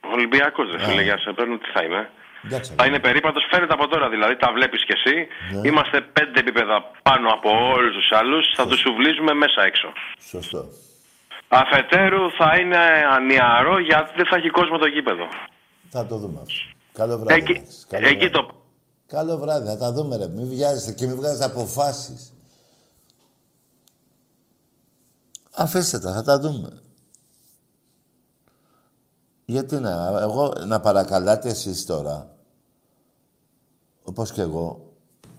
Ολυμπιακός δεν φίλε, για σε παίρνω τι θα είμαι. Εντάξει. Θα είναι περίπατος, φαίνεται από τώρα δηλαδή, τα βλέπεις κι εσύ. Ναι. Είμαστε πέντε επίπεδα πάνω από όλους τους άλλους, θα τους σουβλίζουμε μέσα έξω. Σωστό. Αφετέρου θα είναι ανιαρό γιατί δεν θα έχει κόσμο το γήπεδο. Θα το δούμε. Καλό βράδυ. Εκεί, Μάξ. Καλό εκεί βράδυ. το... Καλό βράδυ. Θα τα δούμε ρε. Μην βιάζεστε και μην βγάζετε αποφάσεις. Αφήστε τα. Θα τα δούμε. Γιατί να, εγώ να παρακαλάτε εσείς τώρα, όπως και εγώ,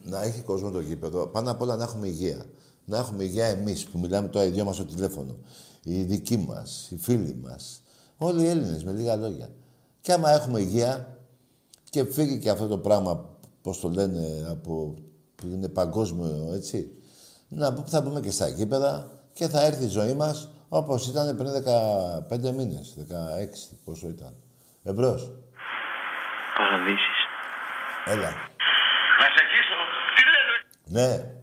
να έχει κόσμο το γήπεδο, πάνω απ' όλα να έχουμε υγεία. Να έχουμε υγεία εμείς που μιλάμε τώρα οι δυο μας στο τηλέφωνο. Οι δικοί μας, οι φίλοι μας. Όλοι οι Έλληνες, με λίγα λόγια. Και άμα έχουμε υγεία και φύγει και αυτό το πράγμα, πώς το λένε, από, που είναι παγκόσμιο, έτσι, να, μπου- θα μπούμε και στα γήπεδα και θα έρθει η ζωή μας όπως ήταν πριν 15 μήνες, 16, πόσο ήταν. Εμπρός. Παραδείσεις. Έλα. Να σε αγγίσω. Τι λένε; Ναι.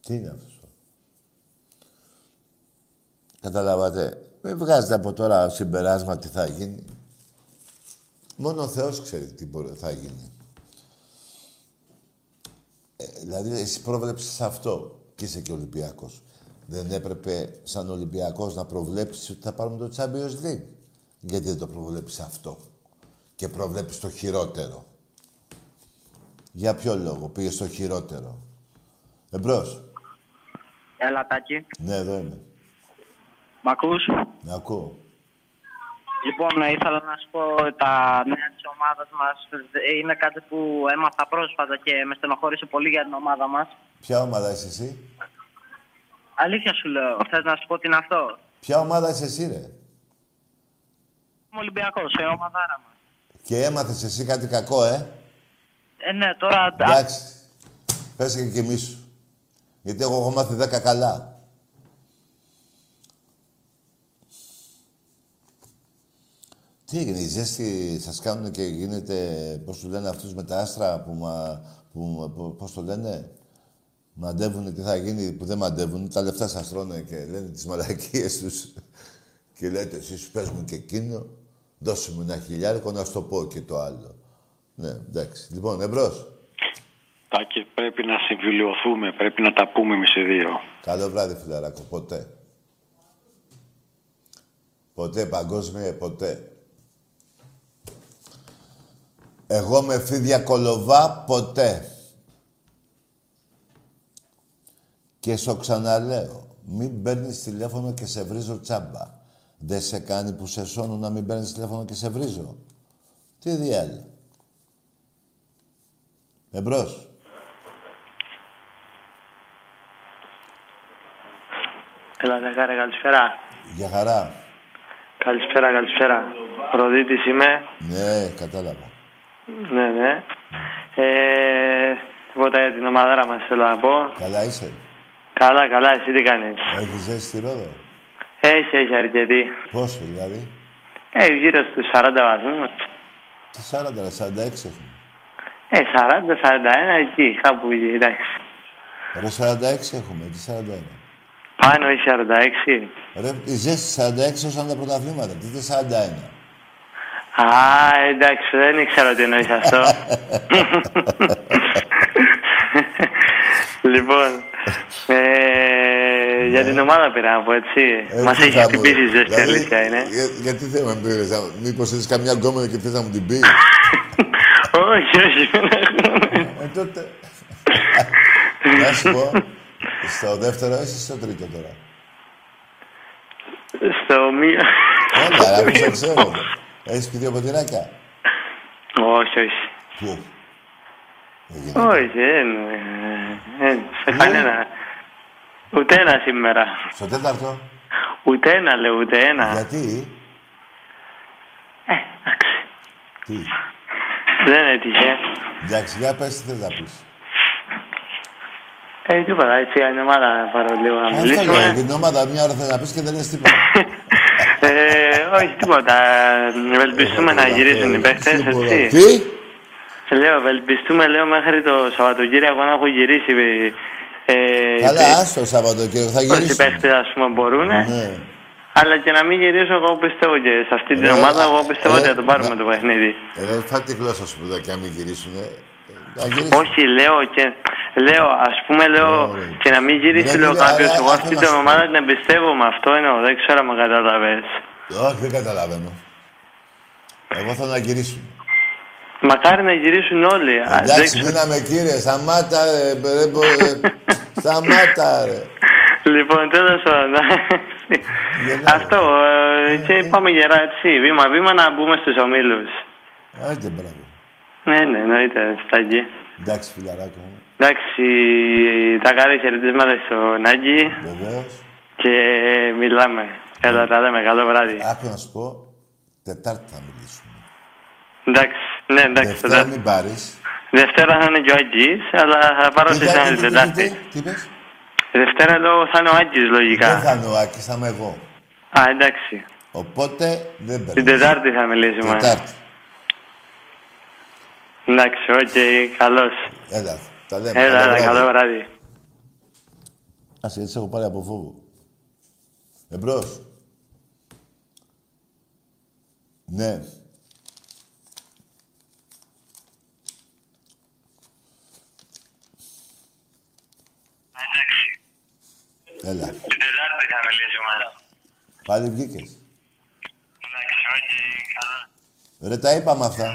Τι είναι αυτός. Καταλάβατε. Μην βγάζετε από τώρα συμπεράσμα τι θα γίνει. Μόνο ο Θεός ξέρει τι μπορεί, θα γίνει. Ε, δηλαδή, εσύ πρόβλεψες αυτό και είσαι και Ολυμπιακός. Δεν έπρεπε σαν Ολυμπιακός να προβλέψεις ότι θα πάρουμε το Champions League. Γιατί δεν το προβλέψεις αυτό. Και προβλέπεις το χειρότερο; Για ποιο λόγο πήγε στο χειρότερο. Εμπρός. Έλα, Τάκη. Ναι, εδώ είμαι. Μ' ακούς; Με ακούω. Λοιπόν, ε, ήθελα να σου πω τα νέα της ομάδας μας ε, είναι κάτι που έμαθα πρόσφατα και με στενοχώρησε πολύ για την ομάδα μας. Ποια ομάδα είσαι εσύ; Αλήθεια σου λέω, θες να σου πω τι είναι αυτό; Ποια ομάδα είσαι εσύ, ρε; Είμαι Ολυμπιακός, η ομαδάρα μας. Και έμαθες εσύ κάτι κακό, ε; Ε, ναι, τώρα... Εντάξει. Πες και κι εμείς σου. Γιατί εγώ έχω μάθει δέκα καλά. Τι έγινε, η ζέστη σας κάνουν και γίνεται, πώς του λένε αυτούς με τα άστρα που, μα, που μα- που- πώς το λένε, μαντεύουν τι θα γίνει, που δεν μαντεύουν, τα λεφτά σας τρώνε και λένε τις μαλακίες τους και λέτε εσείς πες μου και εκείνο, δώσε μου ένα χιλιάρικο να σου το πω και το άλλο. Ναι, εντάξει. Λοιπόν, εμπρός. Τάκη, πρέπει να συμβιλιωθούμε, πρέπει να τα πούμε εμείς οι δύο. Καλό βράδυ, φιλαράκο. Ποτέ. Ποτέ, παγκόσμια, ποτέ. Εγώ με φίδια κολοβά, ποτέ. Και στο ξαναλέω, μην παίρνεις τηλέφωνο και σε βρίζω τσάμπα. Δεν σε κάνει που σε σώνω να μην παίρνεις τηλέφωνο και σε βρίζω. Τι διάλειμμα. Εμπρός. Έλα, Ζαχάρη, καλησπέρα. Για χαρά. Καλησπέρα, καλησπέρα. Προδίτης είμαι. Ναι, κατάλαβα. Ναι, ναι. Ε, τίποτα για την ομαδάρα μας θέλω να πω. Καλά είσαι. Καλά, καλά, εσύ τι κάνεις; Έχεις ζέσει στη Ρόδο; Έχει, έχει αρκετή. Πόσο δηλαδή; Ε, γύρω στους 40 βαθμούς. Τι 40, ρε, 46 έχουμε. Ε, 40, 41, εκεί, κάπου εκεί, εντάξει. Ρε, 46 έχουμε, τι 41. Πάνω ή 46. Ρε, η ζέστη 46 όσον τα πρωταθλήματα, τι δεν 41. Α, εντάξει, δεν ήξερα τι εννοείς αυτό. [LAUGHS] λοιπόν, ε, για την ομάδα πήρα να πω, έτσι. Ε, Μας τι έχει θα μου- χτυπήσει η ζέστη, δηλαδή, αλήθεια είναι. για- γιατί δεν με πήρες, α- μήπως έχεις καμιά γκόμενα και θες να μου την πεις; [LAUGHS] όχι, όχι, δεν έχουμε. Ε, τότε. Να σου πω, στο δεύτερο είσαι στο τρίτο τώρα; Στο μία. Έλα, ρε, αφού σε ξέρω. Έχεις πει δύο ποτηράκια; Όχι, όχι. Πού; Όχι, δεν. δεν, Σε κανένα. Ούτε ένα σήμερα. Στο τέταρτο; Ούτε ένα, λέω, ούτε ένα. Γιατί; Ε, εντάξει. Τι; Δεν έτυχε. Εντάξει, για πες τι θες να πεις. Ε, τίποτα, έτσι για την ομάδα να πάρω λίγο να Αυτό μιλήσουμε. λέω, την ομάδα μια ώρα θες να πεις και δεν λες τίποτα. [LAUGHS] Ε, όχι, τίποτα. Ευελπιστούμε να γυρίσουν οι παίχτες, έτσι. Τι; Λέω, ευελπιστούμε, λέω, μέχρι το Σαββατοκύριακο να έχω γυρίσει. Ε, Καλά, ε, άστο Σαββατοκύριακο, θα Όσοι γυρίσει. παίχτες, ας πούμε, μπορούν. Ναι. Αλλά και να μην γυρίσω, εγώ πιστεύω και σε αυτή την Ε, ομάδα, εγώ πιστεύω ε, ότι θα το πάρουμε το παιχνίδι. Εδώ φάτε τη γλώσσα σου που εδώ και αν μην γυρίσουνε. Θα γυρίσουν. Όχι, λέω και. Λέω, ας πούμε, λέω, και να μην γυρίσει, Δεν λέω είναι, κάποιος, αλλά εγώ άκου αυτή να την σου πω. ομάδα την εμπιστεύομαι, αυτό εννοώ, δεν ξέρω αν με κατάλαβες. Όχι, δεν καταλαβαίνω. Εγώ θέλω να γυρίσουν. Μακάρι να γυρίσουν όλοι. Α, δεν Εντάξει, ξέρω. μείναμε κύριε, σταμάτα ρε, ρε, μπο- ρε. [LAUGHS] σταμάτα ρε. Λοιπόν, τέλος πάντων. Αυτό. ε, Και πάμε γερά έτσι, βήμα-βήμα να μπούμε στους ομίλους. Άντε, μπράβο. Ναι, ναι, εννοείται, σταγγί. Εντάξει, φιλαράκο μου. Εντάξει, τα καλή χαιρετίσματα στον Άγγι Βεβαίως. και μιλάμε. Έλα, τα λέμε, καλό βράδυ. Άκου να σου πω, Τετάρτη θα μιλήσουμε. Εντάξει, ναι, εντάξει. Δευτέρα Δευτέρα, μην πάρεις. Δευτέρα θα είναι και ο Άγγις, αλλά θα πάρω στη άλλη Τετάρτη. Τι είπες; Δευτέρα λέω θα είναι ο Άκης, Δεν λογικά. θα είναι ο Άκης, θα είμαι εγώ. Α, εντάξει. Οπότε δεν Την παίρνει. Τετάρτη θα μιλήσουμε. Τετάρτη. Εντάξει, οκ, καλώς. Έλα, τα λέμε. Έλα, Καλό έλα, βράδυ. καλό βράδυ. Ας έτσι έχω πάρει από φόβο. Εμπρός. Ναι. Έλα. Την Τετάρτη θα μιλήσουμε. Πάλι βγήκες. Ρε, τα είπαμε αυτά.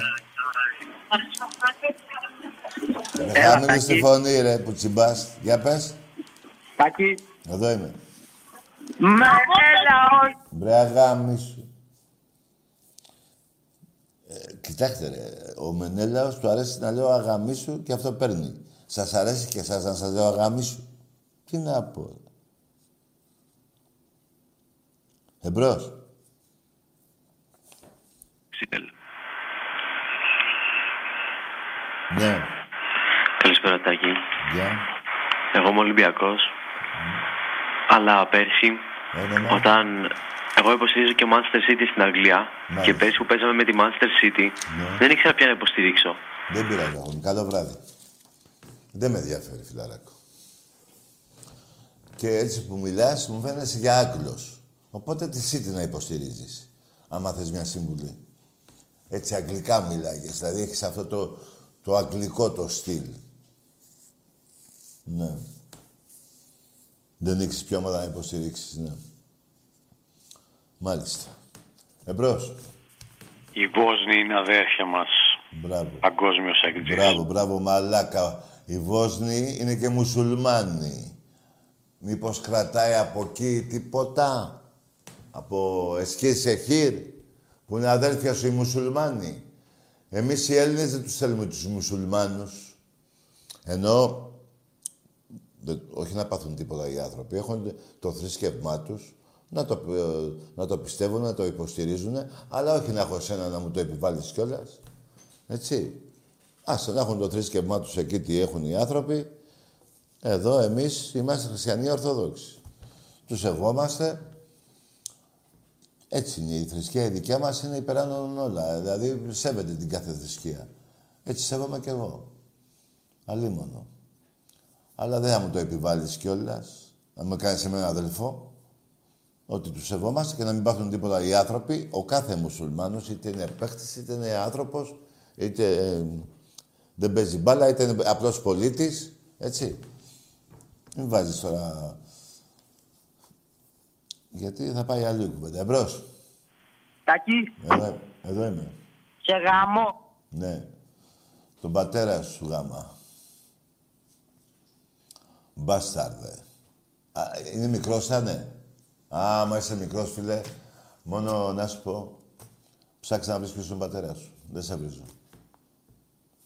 Ρε, Έλα, χαμήλω στη Τάκη. φωνή, ρε, που τσιμπάς. Για πες. Τάκη. Εδώ είμαι. Μανέλα, όχι. Μπρε αγάμι σου. Ε, κοιτάξτε ρε, ο Μενέλαος του αρέσει να λέω αγάμι σου και αυτό παίρνει. Σας αρέσει και εσάς να σας λέω αγάμι σου. Τι να πω. Ρε. Εμπρός. Ναι. Καλησπέρα Τάκη. Γεια. Εγώ είμαι Ολυμπιακός. Αλλά πέρσι, Όνομα. όταν εγώ υποστηρίζω και Manchester City στην Αγγλία Μάλιστα. και πέρσι που παίζαμε με τη Manchester City, Ναι. δεν ήξερα ποια να υποστηρίξω. Δεν πειράζει, αγόρι. Καλό βράδυ. Δεν με ενδιαφέρει, φιλαράκο. Και έτσι που μιλάς, μου φαίνεσαι για Άγγλος. Οπότε τη City να υποστηρίζεις, άμα θες μια συμβουλή. Έτσι αγγλικά μιλάγες, δηλαδή έχεις αυτό το, το αγγλικό το στυλ. Ναι. Δεν έχεις ποια ομάδα να υποστηρίξεις, ναι. Μάλιστα. Εμπρός. Οι Βόσνοι είναι αδέρφια μας. Μπράβο. Παγκόσμιος έκτης. Μπράβο, μπράβο, μαλάκα. Οι Βόσνοι είναι και μουσουλμάνοι. Μήπως κρατάει από εκεί τίποτα; Από Εσκή Σεχήρ, που είναι αδέρφια σου οι μουσουλμάνοι. Εμείς οι Έλληνες δεν τους θέλουμε τους μουσουλμάνους. Ενώ, δεν- όχι να πάθουν τίποτα οι άνθρωποι, έχουν το θρησκευμά τους, να το, ε, να το πιστεύουν, να το υποστηρίζουν, αλλά όχι να έχω εσένα να μου το επιβάλλεις κιόλας. Έτσι. Άσε να έχουν το θρήσκευμά τους εκεί τι έχουν οι άνθρωποι. Εδώ εμείς είμαστε χριστιανοί Ορθόδοξοι. Τους εγώμαστε. Έτσι είναι η θρησκεία. Η δικιά μας είναι υπεράνω όλα. Δηλαδή σέβεται την κάθε θρησκεία. Έτσι σέβομαι κι εγώ. Αλίμονο. Αλλά δεν θα μου το επιβάλλεις κιόλας. Να με κάνεις εμένα αδελφό. Ότι τους σεβόμαστε και να μην πάθουν τίποτα οι άνθρωποι. Ο κάθε μουσουλμάνος, είτε είναι παίχτης, είτε είναι άνθρωπος, είτε ε, δεν παίζει μπάλα, είτε είναι απλός πολίτης. Έτσι. Μην βάζεις τώρα... Γιατί θα πάει αλλού η κουβέντα. Εμπρός. Τάκη, Εδώ, εδώ είμαι. σε γάμο. Ναι. Τον πατέρα σου γάμα. Μπάσταρδε. Α, είναι μικρός θα είναι. Α, άμα είσαι μικρός, φίλε. Μόνο να σου πω, ψάξε να βρεις ποιος είναι ο πατέρας σου. Δεν σε βρίζω.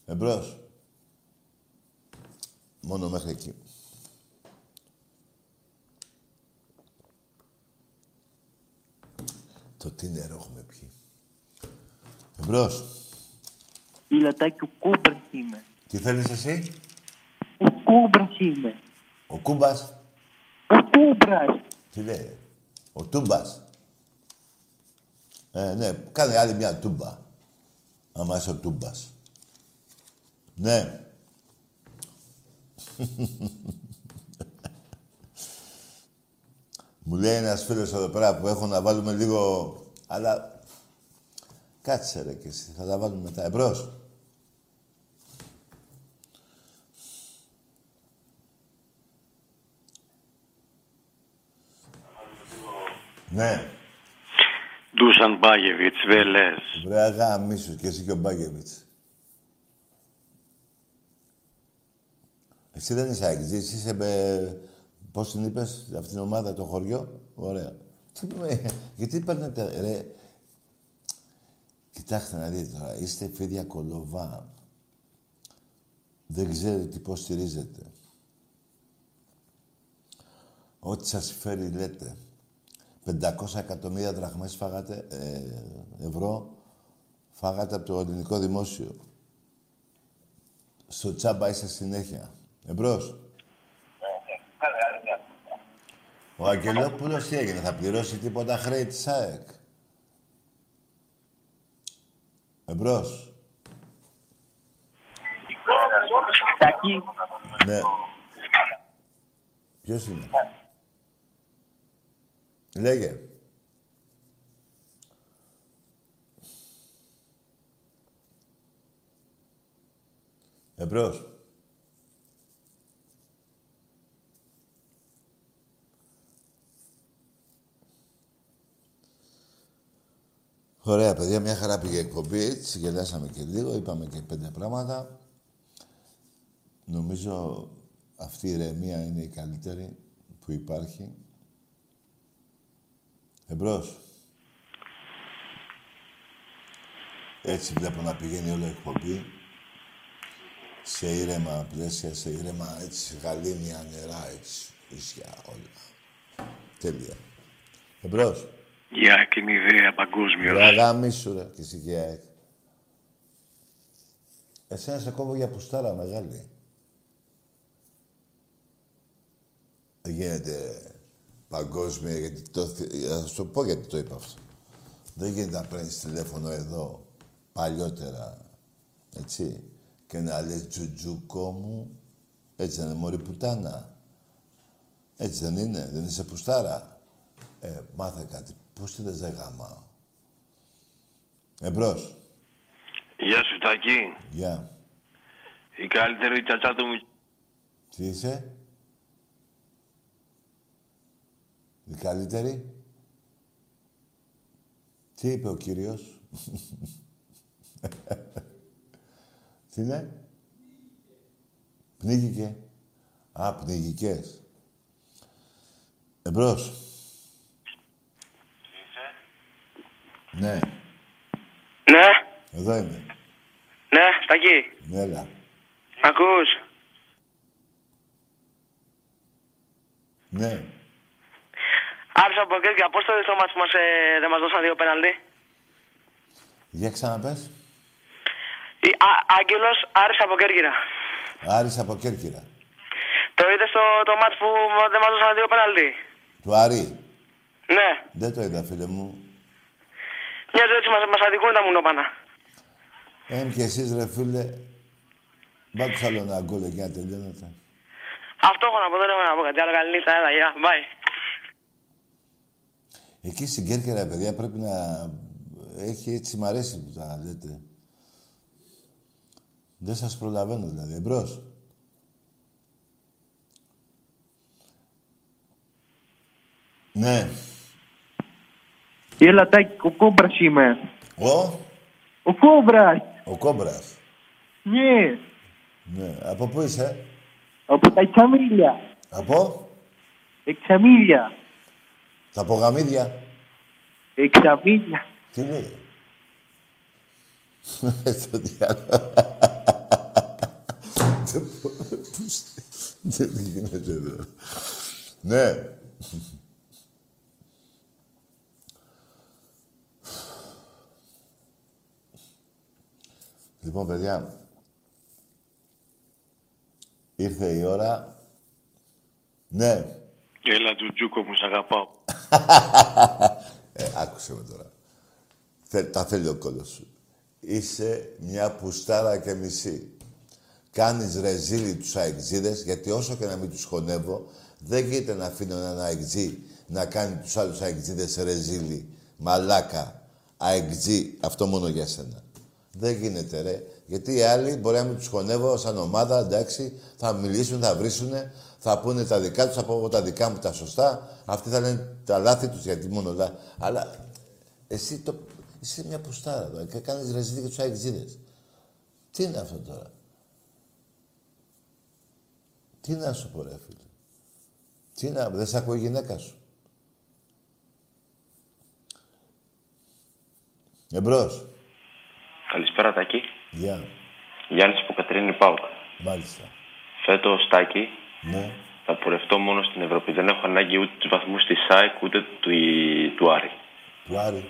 Εμπρός. Μόνο μέχρι εκεί. Το τι νερό έχουμε πιει. Εμπρός. Ηλατάκι, ο Κούμπρας είμαι. Τι θέλεις εσύ; Ο Κούμπρας είμαι. Ο Κούμπας. Ο Κούμπρας. Τι λέει. Ο Τούμπας. Ε, ναι, κάνε άλλη μια τούμπα. Άμα είσαι ο Τούμπας. Ναι. [LAUGHS] Μου λέει ένας φίλος εδώ πέρα που έχω να βάλουμε λίγο... Αλλά... Κάτσε ρε και εσύ, θα τα βάλουμε μετά. Εμπρός. Ναι. Ντούσαν Μπάγεβιτς, Βελές. Βρε αγάμισου και εσύ και ο Μπάγκεβιτς. Εσύ δεν είσαι Άγγις, εσύ είσαι με... Πώς την είπες, αυτήν την ομάδα, το χωριό; Ωραία. Τι με... Γιατί παίρνετε, ρε... Κοιτάξτε να δείτε τώρα, είστε φίδια κολοβά. Δεν ξέρετε τι πώς στηρίζετε. Ό,τι σας φέρει λέτε. 500 εκατομμύρια δραχμές φάγατε, ε, ευρώ, φάγατε από το ελληνικό δημόσιο. Στο τσάμπα είσαι συνέχεια. Εμπρός. Ο Αγγελόπουλος τι έγινε, θα πληρώσει τίποτα χρέη της ΑΕΚ; Εμπρός. Τάκη. Ναι. Ποιος είναι; Λέγε. Εμπρός. Ωραία, παιδιά, μια χαρά πήγε η εκπομπή. Έτσι, γελάσαμε και λίγο, είπαμε και πέντε πράγματα. Νομίζω αυτή η ηρεμία είναι η καλύτερη που υπάρχει. Εμπρός. Έτσι βλέπω να πηγαίνει όλη η εκπομπή. Σε ήρεμα πλαίσια, σε ήρεμα έτσι, γαλήνια νερά, έτσι, ίσια όλα. Τέλεια. Εμπρός. Η ΑΕΚ είναι ιδέα παγκόσμιος. Ρε αγάμισου ρε, και εσύ και η ΑΕΚ. Εσένα σε κόβω για πουστάρα μεγάλη. Δεν γίνεται παγκόσμια, γιατί το... θυ- Θα σου το πω γιατί το είπα αυτό. Δεν γίνεται να παίρνεις τηλέφωνο εδώ, παλιότερα, έτσι, και να λες τζουτζούκο μου, έτσι δεν είναι μωρή πουτάνα. Έτσι δεν είναι, δεν είσαι πουστάρα. Ε, μάθε κάτι. Πώς τη λες, δεν γαμάω. Εμπρός. Γεια σου Τάκη. Γεια. Η καλύτερη τσατσά του μου. Τι είσαι; Η καλύτερη; Τι είπε ο κύριος; [LAUGHS] Τι είναι; Πνίγηκε. Α, πνιγικές. Εμπρός. Ναι, Ναι, εδώ είμαι. ναι, Τάκη. Ναι, Έλα. Ακούς. Ναι. Άψα από και πώς το δεις το μάτς που μας, ε, δεν μας δώσαν δύο πέναλτι. Για ξαναπες. Η- Α- Άγγελος Άρης από Κέρκυρα. Άρης από Κέρκυρα. Το είδες το, το μάτς που δεν μας δώσαν δύο πέναλτι; Του Άρη. Ναι. Δεν το είδα, φίλε μου. Μοιάζει έτσι μας, μας αδικούν τα μουνόπανα. Εμ και εσείς, ρε φίλε, Μπάτους άλλο ένα γκολ εκεί να τελειώνετε. Αυτό έχω να πω, δεν έχω να πω κάτι άλλο. Καλή νύχτα, έλα, γεια, bye. Εκεί στην Κέρκυρα, παιδιά, πρέπει να... Έχει έτσι, μ' αρέσει που τα λέτε. Δεν σας προλαβαίνω, δηλαδή. Εμπρός. Ναι. Έλα, Τάκη, ο Κόμπρας είμαι. Ο; Ο Κόμπρας. Ο Κόμπρας. Ναι. Ναι. Από πού είσαι; Από τα Εξαμίλια. Από; Εξαμίλια. Τα Πογαμίδια. Εξαμίλια. Τι λέει; Στο διάλογο. [LAUGHS] Δεν γίνεται εδώ. Ναι. Λοιπόν, παιδιά, ήρθε η ώρα. Ναι. Έλα του Τζούκο μου, σ' αγαπάω. [LAUGHS] ε, άκουσε με τώρα. Θε, τα θέλει ο κόλλος σου. Είσαι μια πουστάρα και μισή. Κάνεις ρεζίλι τους αεξίδες, γιατί όσο και να μην τους χωνεύω, δεν γίνεται να αφήνω έναν αεξί να κάνει τους άλλους αεξίδες ρεζίλι. Μαλάκα. Αεξί. Αυτό μόνο για σένα. Δεν γίνεται, ρε. Γιατί οι άλλοι μπορεί να μην τους χωνεύω σαν ομάδα, εντάξει, θα μιλήσουν, θα βρίσουνε, θα πούνε τα δικά τους, θα πω εγώ τα δικά μου τα σωστά. Αυτοί θα λένε τα λάθη τους γιατί μόνο λάθη. Αλλά εσύ το, είσαι μια πουστάρα εδώ και κάνεις ρεζίδι και τους αεξίδες. Τι είναι αυτό τώρα; Τι να σου πω, ρε φίλε; Τι να, δεν σε ακούει η γυναίκα σου. Εμπρός. Καλησπέρα, Τάκη. Γεια. Γιάννης από Κατρίνη Πάουκ. Μάλιστα. Φέτος, Τάκη, Ναι. θα πορευτώ μόνο στην Ευρώπη. Δεν έχω ανάγκη ούτε τους βαθμούς της ΣΑΕΚ, ούτε του, του Άρη. Του Άρη.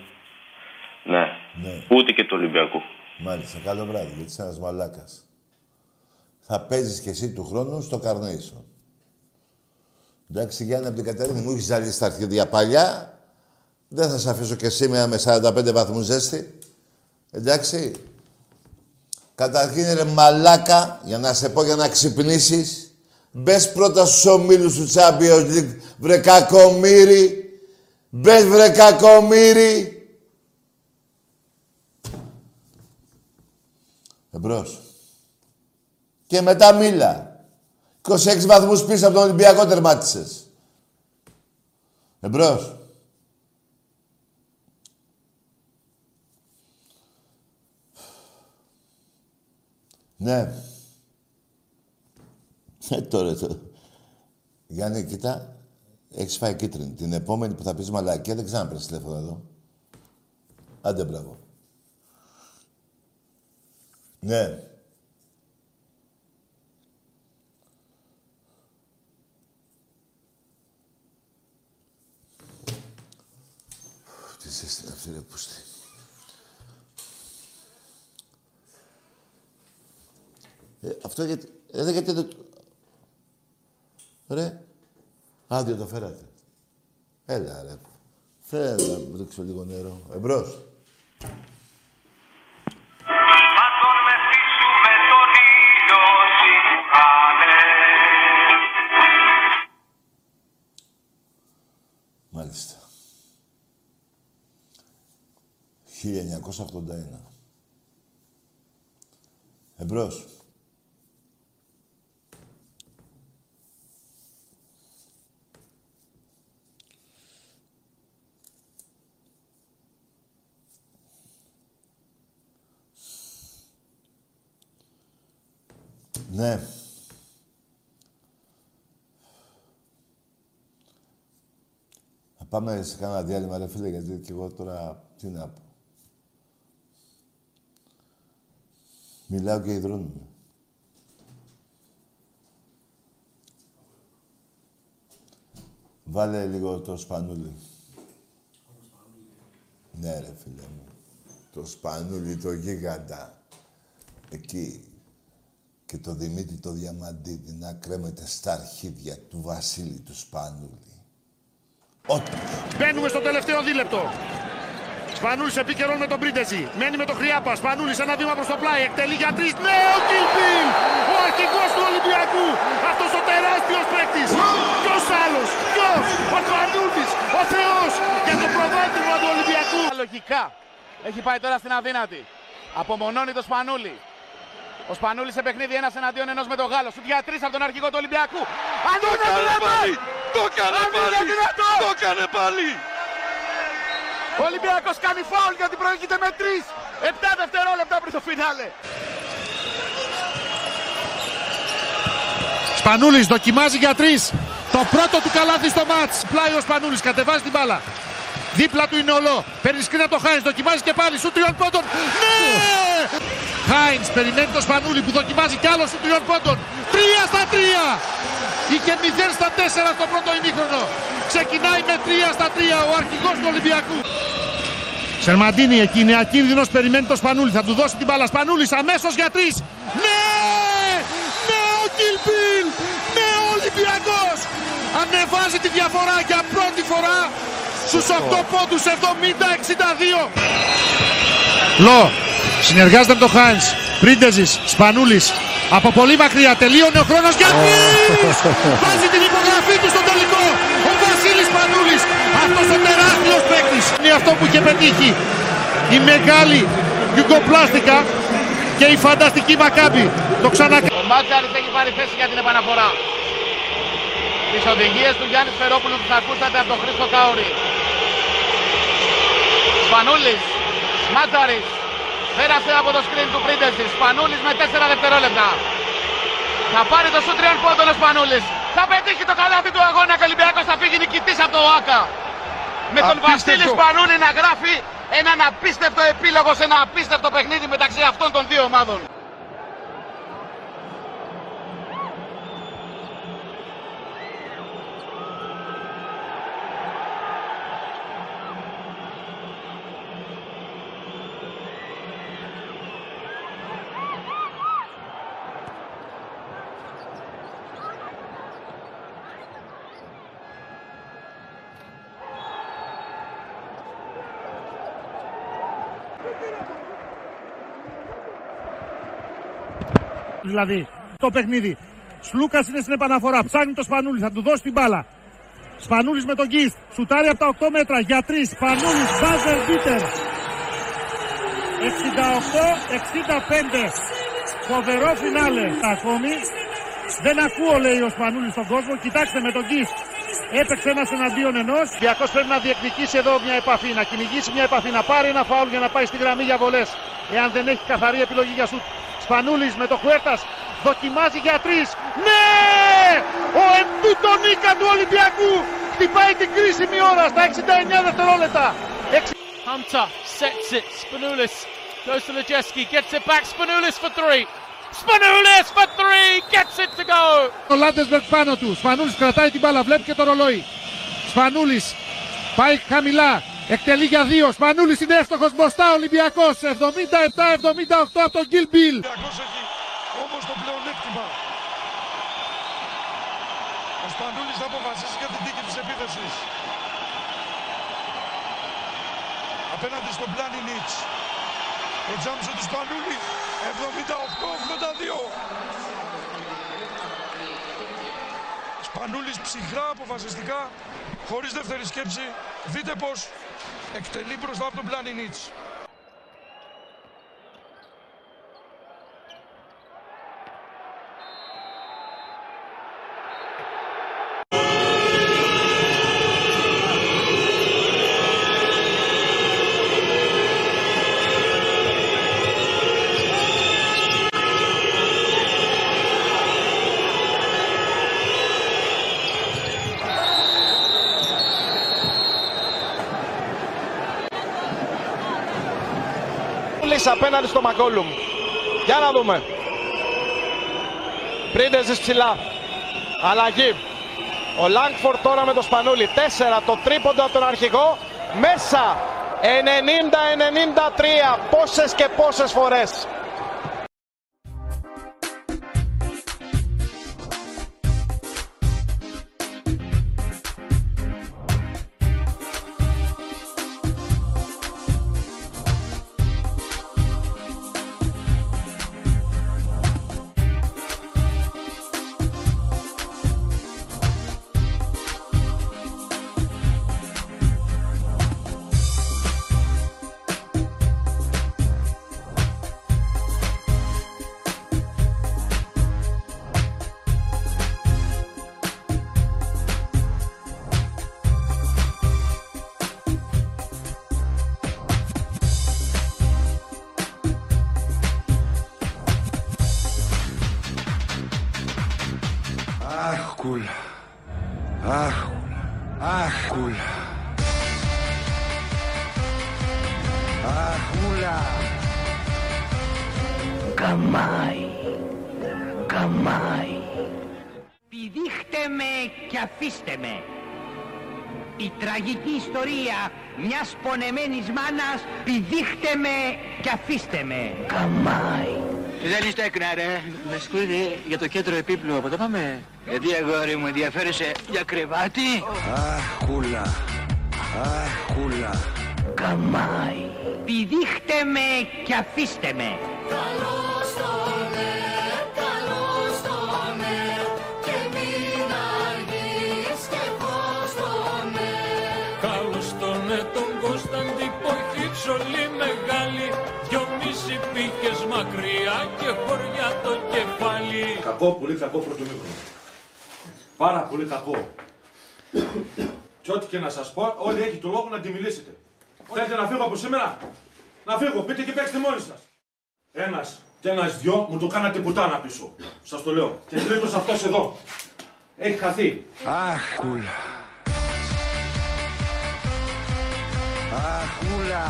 Ναι. Ναι. Ούτε και του Ολυμπιακού. Μάλιστα. Καλό βράδυ, γιατί είσαι ένας μαλάκας. Θα παίζεις κι εσύ του χρόνου στο Carnation. Εντάξει, Γιάννη, από την Κατερίνη μου έχεις ζαλίσει τα αρχίδια παλιά. Δεν θα σε αφήσω και σήμερα με 45 βαθμούς ζέστη. Εντάξει. Καταρχήν, ρε μαλάκα, για να σε πω για να ξυπνήσεις, μπες πρώτα στους ομίλους του Champions League, βρε κακομύρι. Μπες βρε κακομύρι. Εμπρός. Και μετά μίλα. 26 βαθμούς πίσω από τον Ολυμπιακό τερμάτισες. Εμπρός. Ναι. Ε, τώρα το... Γιάννη, κοίτα. Έχεις φάει κίτρινη. Την επόμενη που θα πεις μαλακία δεν ξαναπρες τηλέφωνο εδώ. Άντε, μπράβο. Ναι. Τι ζέστη είναι αυτή, ρε πούστη. Ε, αυτό γιατί... Ε, γιατί δεν... το- Ρε. Άδειο το φέρατε. Έλα, ρε. Φέρε να μου ρίξω λίγο νερό. Εμπρός. Μάλιστα. 1981. Εμπρός. Ναι. Θα πάμε σε κάνα διάλειμμα, ρε φίλε, γιατί και εγώ τώρα τι να πω. Μιλάω και ιδρώνουμε. Βάλε λίγο το σπανούλι. Ναι, ρε φίλε μου. Το σπανούλι, το γίγαντα. Εκεί. Και το Δημήτρη το Διαμαντίδη να κρέμεται στα αρχίδια του Βασίλη του Σπανούλη. Ό,τι. Μπαίνουμε στο τελευταίο δίλεπτο. Σπανούλης επίκαιρον με τον Πρίντεζη. Μένει με τον Χρυάπα. Σπανούλης ένα βήμα προς το πλάι. Εκτελεί για τρεις. Ναι, ο Κιλπίλ! Ο αρχηγός του Ολυμπιακού. Αυτός ο τεράστιος παίκτης. Ποιος άλλος; Ποιος; Ο Σπανούλης. Ο Θεός. Για το προβάδισμα του Ολυμπιακού. Λογικά. Έχει πάει τώρα στην αδύνατη. Απομονώνει το Σπανούλη. Ο Σπανούλης σε παιχνίδι ένας εναντίον ενός με τον Γάλλο. Σου για τρεις από τον αρχηγό του Ολυμπιακού. Αν Το έκανε πάλι! Το έκανε πάλι! Το έκανε πάλι! Ο Ολυμπιακός κάνει φάουλ γιατί προηγείται με τρεις. Επτά δευτερόλεπτα πριν το φινάλε. Σπανούλης δοκιμάζει για τρεις. Το πρώτο του καλάθι στο μάτς. Πλάει ο Σπανούλης, κατεβάζει την μπάλα. Δίπλα του είναι ολό. Παίρνει σκρίνα το Χάινς. Δοκιμάζει και πάλι. Σου τριών πόντων. Ναι! Χάινς περιμένει το Σπανούλη που δοκιμάζει κι άλλο σου τριών πόντων. Τρία στα τρία. Είχε 0 στα 4 στο πρώτο ημίχρονο. Ξεκινάει με 3 στα 3 ο αρχηγός του Ολυμπιακού. Σερμαντίνη εκεί είναι ακίνδυνος, περιμένει το Σπανούλη. Θα του δώσει την μπάλα. Σπανούλης αμέσως για τρεις. Ναι! Ναι ο Κιλπίλ! Ναι ο Ολυμπιακός! Ανεβάζει τη διαφορά για πρώτη φορά στους 8 πόντους 70-62. Λο, συνεργάζεται με τον Χάινς. Πρίντεζης, Σπανούλης. Από πολύ μακριά τελείωνε ο χρόνος για τρεις! [LAUGHS] Βάζει την υπογραφή του στο τελικό. Ο Βασίλης Σπανούλης. Αυτός ο τεράστιος παίκτης. Είναι αυτό που είχε πετύχει. Η μεγάλη Γιουγκοπλάστικα και η φανταστική Μακάμπη. Το ξανα... Ο Μάτζαρης έχει πάρει θέση για την επαναφορά. Τις οδηγίες του Γιάννης Φερόπουλου που θα ακούσατε από τον Χρήστο Κάουρη. Σπανούλης, Μάτζαρης, πέρασε από το σκριν του Πρίντεσης. Σπανούλης με 4 δευτερόλεπτα. Θα πάρει το σου τριών πόντων ο Σπανούλης. Θα πετύχει το καλάθι του αγώνα και ο Ολυμπιακός θα φύγει νικητής από το ΟΑΚΑ. Με τον Απίστευτο. Βασίλη Σπανούλη να γράφει έναν απίστευτο επίλογο σε ένα απίστευτο παιχνίδι μεταξύ αυτών των δύο ομάδων. Δηλαδή, το παιχνίδι. Σλούκας είναι στην επαναφορά. Ψάχνει το Σπανούλης, θα του δώσει την μπάλα. Σπανούλης με τον Γκίστ. Σουτάρει από τα 8 μέτρα για 3. Σπανούλης, μπάζερ μπίτερ. 68-65. Φοβερό φινάλε ακόμη. Δεν ακούω λέει ο Σπανούλης στον κόσμο. Κοιτάξτε με τον Γκίστ. Έπαιξε ένας εναντίον ενός. Διακός πρέπει να διεκδικήσει εδώ μια επαφή, να κυνηγήσει μια επαφή, να πάρει ένα φάουλ για να πάει στη γραμμή για βολές. Εάν δεν έχει καθαρή επιλογή για σουτ. Σπανούλης με τον Χουέρτας δοκιμάζει για τρεις. Ναι! Ο MVP του Νίκα του Ολυμπιακού χτυπάει την κρίσιμη ώρα στα 69 δευτερόλεπτα. Hunter sets it. Spanoulis goes to Lojeski, gets it back. Spanoulis for three. Spanoulis for three, gets it to go. Ο Λάντεσμπεργκ πάνω του. Σπανούλης κρατάει την μπάλα, βλέπει και το ρολόι. Σπανούλης πάει χαμηλά. Εκτελεί για δύο. Σπανούλης είναι εύστοχος μπροστά. Ολυμπιακός 77-78 από τον Γκίλ Μπιλ. Όμως το πλεονέκτημα. Ο Σπανούλης θα αποφασίσει για την τίκη της επίθεσης. Απέναντι στον Πλάνι Νίτς. Το τζάμψο του Σπανούλη 78-82. Σπανούλης ψυχρά αποφασιστικά, χωρίς δεύτερη σκέψη. Δείτε πως εκτελεί μπροστά από τον Πλάνι απέναντι στο Μακόλουμ. Για να δούμε. Πρίντεζης ψηλά. Αλλαγή. Ο Λάγκφορ τώρα με το Σπανούλι. 4 το τρίποντο από τον αρχηγό. Μέσα. 90-93. Πόσες και πόσες φορές. Μιας πονεμένης μάνας πηδήχτε με και αφήστε με. Καμάι. Δεν είστε έκνα ρε. Με συγχωρείτε για το κέντρο επίπλου. Από πάμε. Γιατί αγόρι μου ενδιαφέρεσαι για κρεβάτι; Αχούλα. Αχούλα. Καμάι. Πηδήχτε με και αφήστε με. Καλώς Κακό, πολύ κακό πρώτο μήχρονο. Πάρα πολύ κακό. και ό,τι και να σας πω, όλοι έχει το λόγο να τη μιλήσετε. Θέλετε να φύγω από σήμερα; Να φύγω, πείτε και παίξτε μόνοι σας. Ένας και ένας δυο μου το κάνατε πουτάνα πίσω. Σας το λέω. Και τρίτος αυτός εδώ. Έχει χαθεί. Αχούλα. Αχούλα.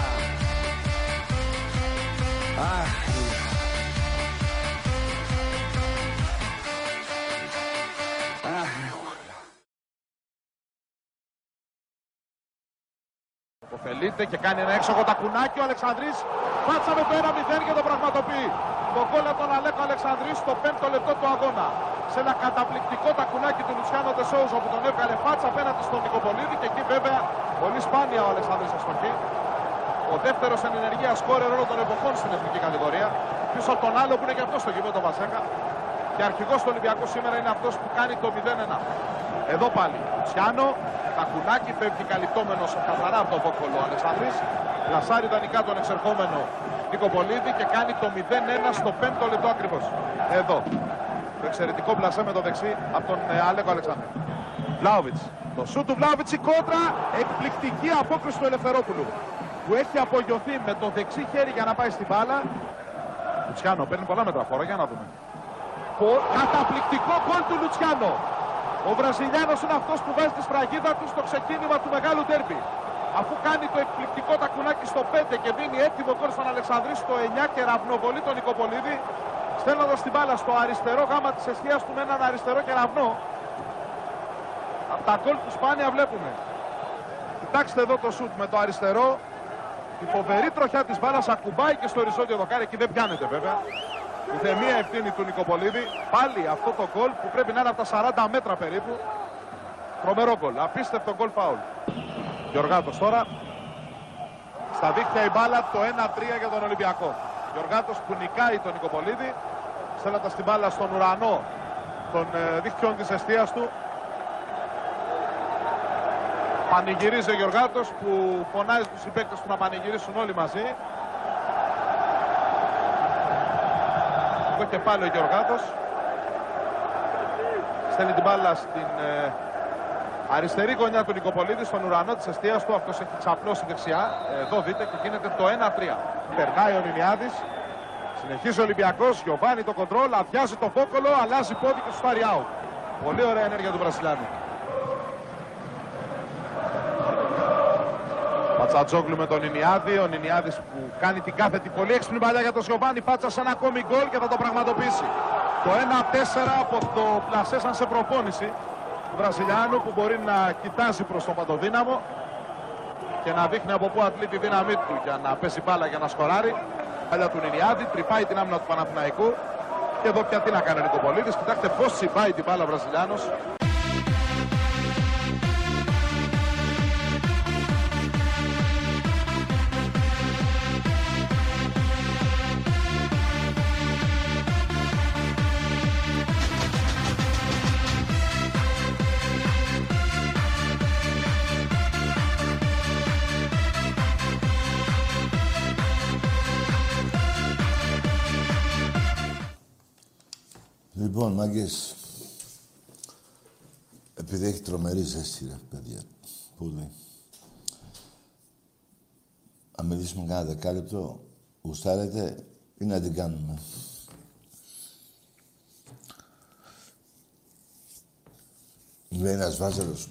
Αχούλα. Υποφελείται και κάνει ένα έξοχο τακουνάκι ο Αλεξανδρής. Πάτσα με το 1-0 και το πραγματοποιεί. Το γκολ από τον Αλέκο Αλεξανδρής στο 5ο λεπτό του αγώνα. Σε ένα καταπληκτικό τακουνάκι του Λουτσιάνο Τεσόουζο που τον έβγαλε φάτσα απέναντι στον Νικοπολίδη και εκεί βέβαια πολύ σπάνια ο Αλεξανδρής αστοχή. Ο δεύτερος εν ενεργεία σκόρερ όλων των εποχών στην εθνική κατηγορία. Πίσω από τον άλλο που είναι και αυτός στο γήπεδο Βασέκα. Και αρχηγός του Ολυμπιακού σήμερα είναι αυτός που κάνει το 0-1. Εδώ πάλι. Τσιάνο, Τακουνάκι πέφτει καλυπτόμενος καθαρά από τον Βόκολο ο Αλεξανδρής. Λασάρι δανεικά τον εξερχόμενο Νίκο Πολίδη και κάνει το 0-1 στο 5ο λεπτό ακριβώς. Εδώ. Το εξαιρετικό μπλασέ με το δεξί από τον ε, Αλέκο Αλεξάνδρου. Βλάουβιτ. Το σου του Βλάουβιτ η κόντρα. Εκπληκτική απόκριση του Ελευθερόπουλου. Που έχει απογειωθεί με το δεξί χέρι για να πάει στην μπάλα. Λουτσιάνο παίρνει πολλά μέτρα φόρα. Για να δούμε. Πο- Καταπληκτικό γκολ του Λουτσιάνο. Ο Βραζιλιάνος είναι αυτός που βάζει τη σφραγίδα του στο ξεκίνημα του μεγάλου τέρμπι. Αφού κάνει το εκπληκτικό τακουνάκι στο 5 και δίνει έτοιμο γκολ στον Αλεξανδρής στο 9 και ραυνοβολεί τον Νικοπολίδη, στέλνοντας την μπάλα στο αριστερό γάμα της αιστείας του με έναν αριστερό κεραυνό. Από τα γκολ που σπάνια βλέπουμε. Κοιτάξτε εδώ το σουτ με το αριστερό. Η φοβερή τροχιά της μπάλας ακουμπάει και στο οριζόντιο δοκάρι. Εκεί δεν πιάνεται βέβαια. Ούτε μία ευθύνη του Νικοπολίδη. Πάλι αυτό το γκολ που πρέπει να είναι από τα 40 μέτρα περίπου. Τρομερό γκολ. Απίστευτο γκολ φάουλ. Γιωργάτος τώρα. Στα δίχτυα η μπάλα το 1-3 για τον Ολυμπιακό. Γιωργάτος που νικάει τον Νικοπολίδη. Στέλνοντας την μπάλα στον ουρανό των ε, δίχτυων της αιστείας του. Πανηγυρίζει ο Γιωργάτος που φωνάζει τους συμπαίκτες του να πανηγυρίσουν όλοι μαζί. Εδώ και πάλι ο Γιωργάτος. Στέλνει την μπάλα στην ε, αριστερή γωνιά του Νικοπολίδης, στον ουρανό της αιστείας του. Αυτός έχει ξαπλώσει δεξιά. Εδώ δείτε και γίνεται το 1-3. Περνάει ο Νινιάδης. Συνεχίζει ο Ολυμπιακός. Γιωβάνι το κοντρόλ. Αδειάζει το φόκολο. Αλλάζει πόδι και σου πάρει out. Πολύ ωραία ενέργεια του Βρασιλιάνου. Πατσατζόγλου με τον Ινιάδη. Ο Νινιάδης που κάνει την κάθετη πολύ έξυπνη παλιά για τον Σιωβάνι. Πάτσα σε ένα ακόμη γκολ και θα το πραγματοποιήσει. Το 1-4 από το πλασέ σαν σε προπόνηση του Βραζιλιάνου που μπορεί να κοιτάζει προς τον Παντοδύναμο και να δείχνει από πού αντλεί τη δύναμή του για να πέσει μπάλα για να σκοράρει. Παλιά του Νινιάδη, τρυπάει την άμυνα του Παναθηναϊκού. Και εδώ πια τι να κάνει ο Νικοπολίδης. Κοιτάξτε πώς τσιπάει την μπάλα ο Βραζιλιάνος. Μάγκες, επειδή έχει τρομερή ζέστη, ρε, παιδιά, πολύ. Αν μιλήσουμε κάνα δεκάλεπτο, γουστάρετε ή να την κάνουμε. Λέει ένας βάζελος.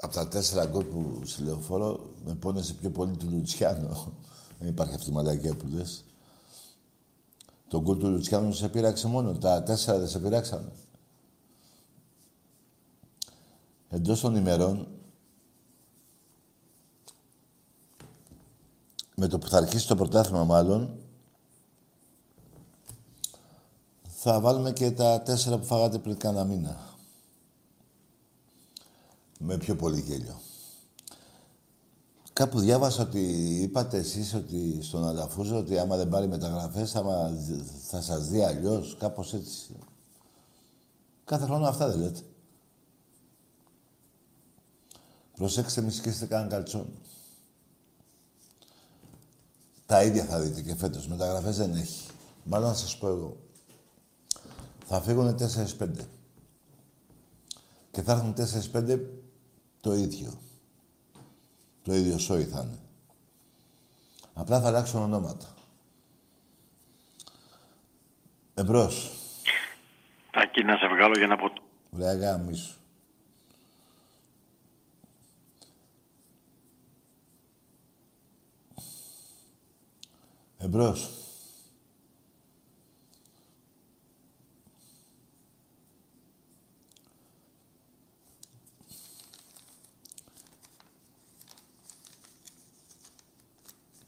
από τα τέσσερα γκολ που στη λεωφόρο με πόνεσε πιο πολύ του Λουτσιάνο. Δεν υπάρχει αυτή η μαλακία που λες. Το γκολ του Λουτσιάνου σε πείραξε μόνο. Τα τέσσερα δεν σε πειράξανε. Εντός των ημερών, με το που θα αρχίσει το πρωτάθλημα μάλλον, θα βάλουμε και τα τέσσερα που φάγατε πριν κάνα μήνα. Με πιο πολύ γέλιο. Κάπου διάβασα ότι είπατε εσείς ότι στον Αλαφούζο ότι άμα δεν πάρει μεταγραφές θα, θα σας δει αλλιώς, κάπως έτσι. Κάθε χρόνο αυτά δεν λέτε. Προσέξτε μη σκίσετε κανέναν καλτσόν. Τα ίδια θα δείτε και φέτος. Μεταγραφές δεν έχει. Μάλλον να σας πω εγώ. Θα φύγουν 4-5. Και θα έρθουν 4-5 το ίδιο. Το ίδιο σόι θα είναι. Απλά θα αλλάξουν ονόματα. Εμπρός. Τάκη, να σε βγάλω για να πω... Βρε γάμισου. Εμπρός.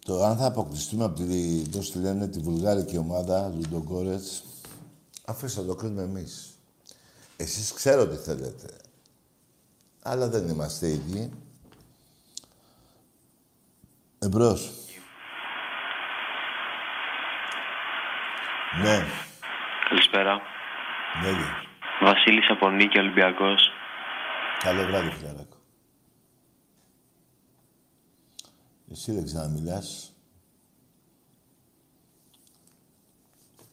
Το αν θα αποκλειστούμε από τη, πώς τη λένε, τη βουλγάρικη ομάδα, Λουντογκόρετς, αφήστε να το κρίνουμε εμείς. Εσείς ξέρω τι θέλετε. Αλλά δεν είμαστε ίδιοι. Εμπρός. Ναι. Καλησπέρα. Ναι, ναι. Βασίλης από Νίκη Ολυμπιακός. Καλό βράδυ, φιλαράκο. Εσύ δεν ξαναμιλάς.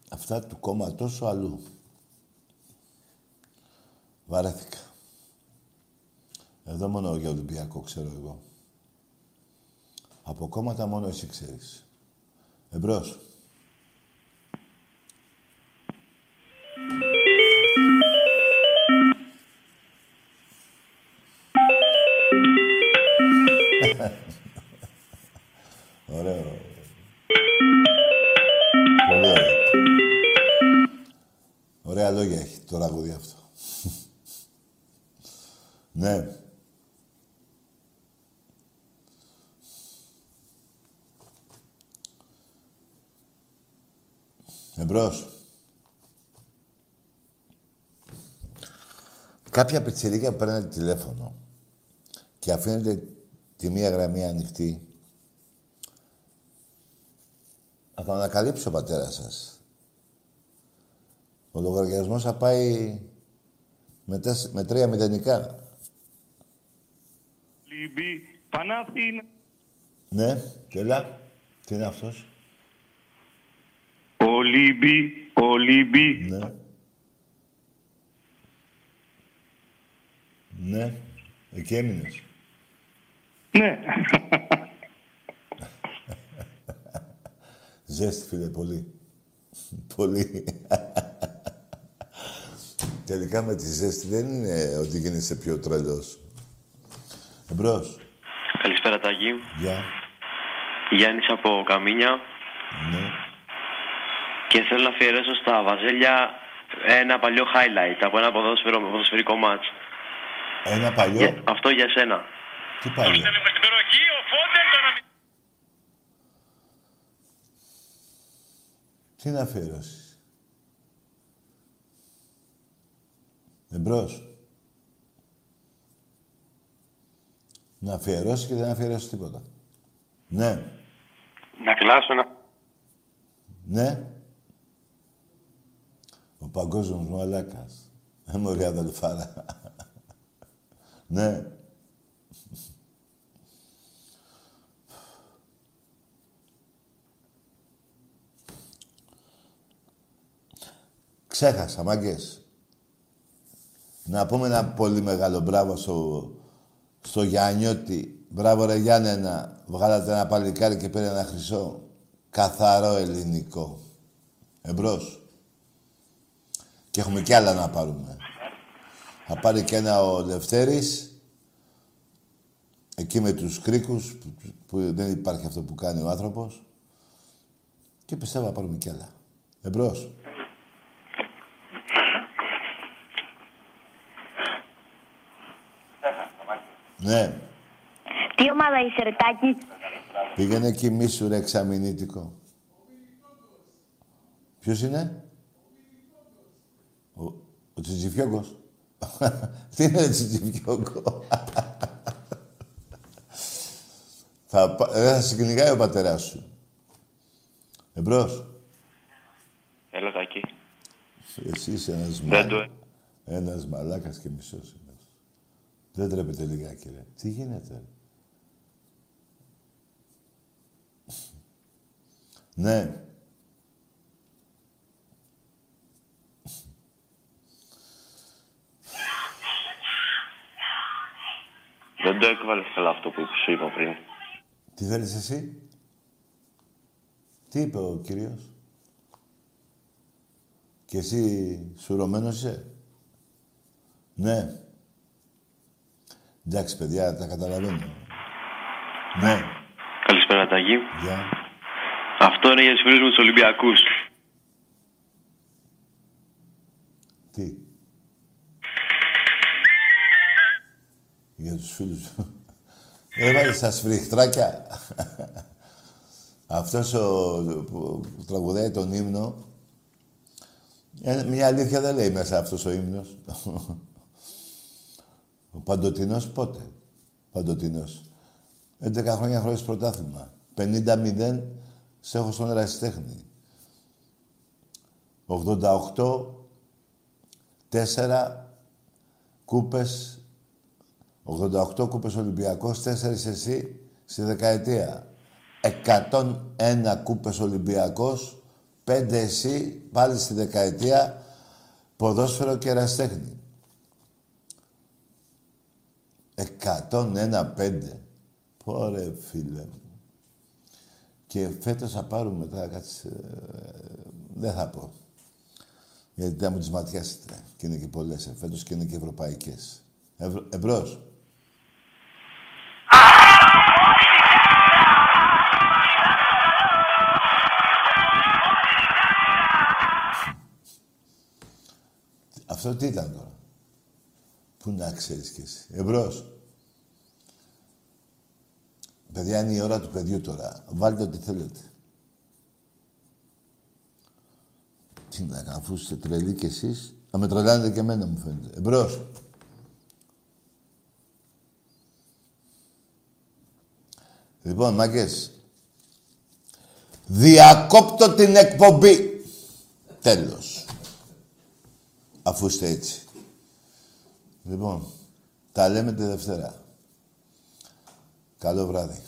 Αυτά του κόμματός σου αλλού. Βαρέθηκα. Εδώ μόνο για Ολυμπιακό ξέρω εγώ. Από κόμματα μόνο εσύ ξέρεις. Εμπρός. Ωραίο. Πολύ ωραίο. Ωραία λόγια έχει το τραγούδι αυτό. [LAUGHS] ναι. Εμπρός. Κάποια πιτσιρίκια που παίρνετε τηλέφωνο και αφήνετε τη μία γραμμή ανοιχτή, θα το ανακαλύψει ο πατέρας σας. Ο λογαριασμός θα πάει με, τεσ... με τρία μηδενικά. Λίμπη, Παναθήνα. Ναι, και έλα. Τι είναι αυτός; Ο Λίμπη, ο Λίμπη. Ναι. Ναι. Εκεί έμεινες. Ναι. Ζέστη, φίλε, πολύ. πολύ. Τελικά με τη ζέστη δεν είναι ότι γίνεσαι πιο τρελός. Εμπρός. Καλησπέρα Τάκη. Γεια. Γιάννης από Καμίνια. Ναι. Και θέλω να αφιερώσω στα βαζέλια ένα παλιό highlight από ένα ποδόσφαιρο, ποδοσφαιρικό μάτς. Ένα παλιό; Για- αυτό για σένα. Τι παλιό; Τι να αφιερώσεις; Εμπρός. Να αφιερώσεις και δεν αφιερώσεις τίποτα. Ναι. Να κλάσω ένα... Ναι. Ο παγκόσμιος μαλάκας. Ε, μωρή αδελφάρα. [LAUGHS] ναι. Ξέχασα, μάγκες. Να πούμε ένα πολύ μεγάλο μπράβο στο, στο Γιάννιώτη. Μπράβο ρε Γιάννενα. Βγάλατε ένα παλικάρι και πήρε ένα χρυσό. Καθαρό ελληνικό. Εμπρός. Και έχουμε κι άλλα να πάρουμε. Θα πάρει και ένα ο Λευτέρης Εκεί με τους κρίκους, που, που δεν υπάρχει αυτό που κάνει ο άνθρωπος. Και πιστεύω να πάρουμε κι άλλα. Εμπρός. Ναι. Τι ομάδα είσαι, Ρετάκη. Πήγαινε εκεί μη σου ρε εξαμηνήτικο. Ποιος είναι; Ο, ο Τσιτζιφιόγκος. [LAUGHS] Τι είναι ο Τσιτζιφιόγκο. [LAUGHS] θα, πα- δεν θα σε κυνηγάει ο πατέρας σου. Εμπρός. Έλα, Τάκη. Εσύ είσαι ένας Δεν το- μαλάκας. Ένας μαλάκας και μισός είναι. Δεν τρέπεται λιγάκι, ρε. Τι γίνεται, ρε; Ναι. Δεν το έκβαλες καλά αυτό που σου είπα πριν. Τι θέλεις εσύ; Τι είπε ο κύριος; Και εσύ σουρωμένος είσαι; Ναι. Εντάξει, παιδιά, τα καταλαβαίνω. Ναι. Καλησπέρα, Τάκη. Γεια. Αυτό είναι για τους φίλους μου τους Ολυμπιακούς. Τι; Για τους φίλους σου. Έβαλε στα σφριχτράκια. Αυτός ο, που, που τραγουδάει τον ύμνο, ε, μια αλήθεια δεν λέει μέσα αυτός ο ύμνος. Ο Παντοτινός πότε; Παντοτινός. 11 χρόνια χωρίς πρωτάθλημα. 50-0 σε έχω στον ερασιτέχνη. 88 τέσσερα κούπες, 88 κούπες Ολυμπιακός, τέσσερις εσύ στη δεκαετία. 101 κούπες Ολυμπιακός, πέντε εσύ πάλι στη δεκαετία, ποδόσφαιρο και ερασιτέχνη. 101 πέντε. Πόρε φίλε μου. Και φέτος θα πάρουμε τώρα κάτσε, ε, δεν θα πω. Γιατί δεν μου τις ματιάσετε. Και είναι και πολλές ε, φέτος και είναι και ευρωπαϊκές. Ευρω... Εμπρός. Αυτό τι ήταν τώρα; Πού να ξέρεις κι εσύ. Εμπρός. Παιδιά, είναι η ώρα του παιδιού τώρα. Βάλτε ό,τι θέλετε. Τι να κάνω, αφού είστε τρελοί κι εσείς, να με τρελάνετε και εμένα, μου φαίνεται. Εμπρός. Λοιπόν, μάγκες, διακόπτω την εκπομπή. Τέλος. Αφού είστε έτσι. Λοιπόν, τα λέμε τη Δευτέρα. Καλό βράδυ.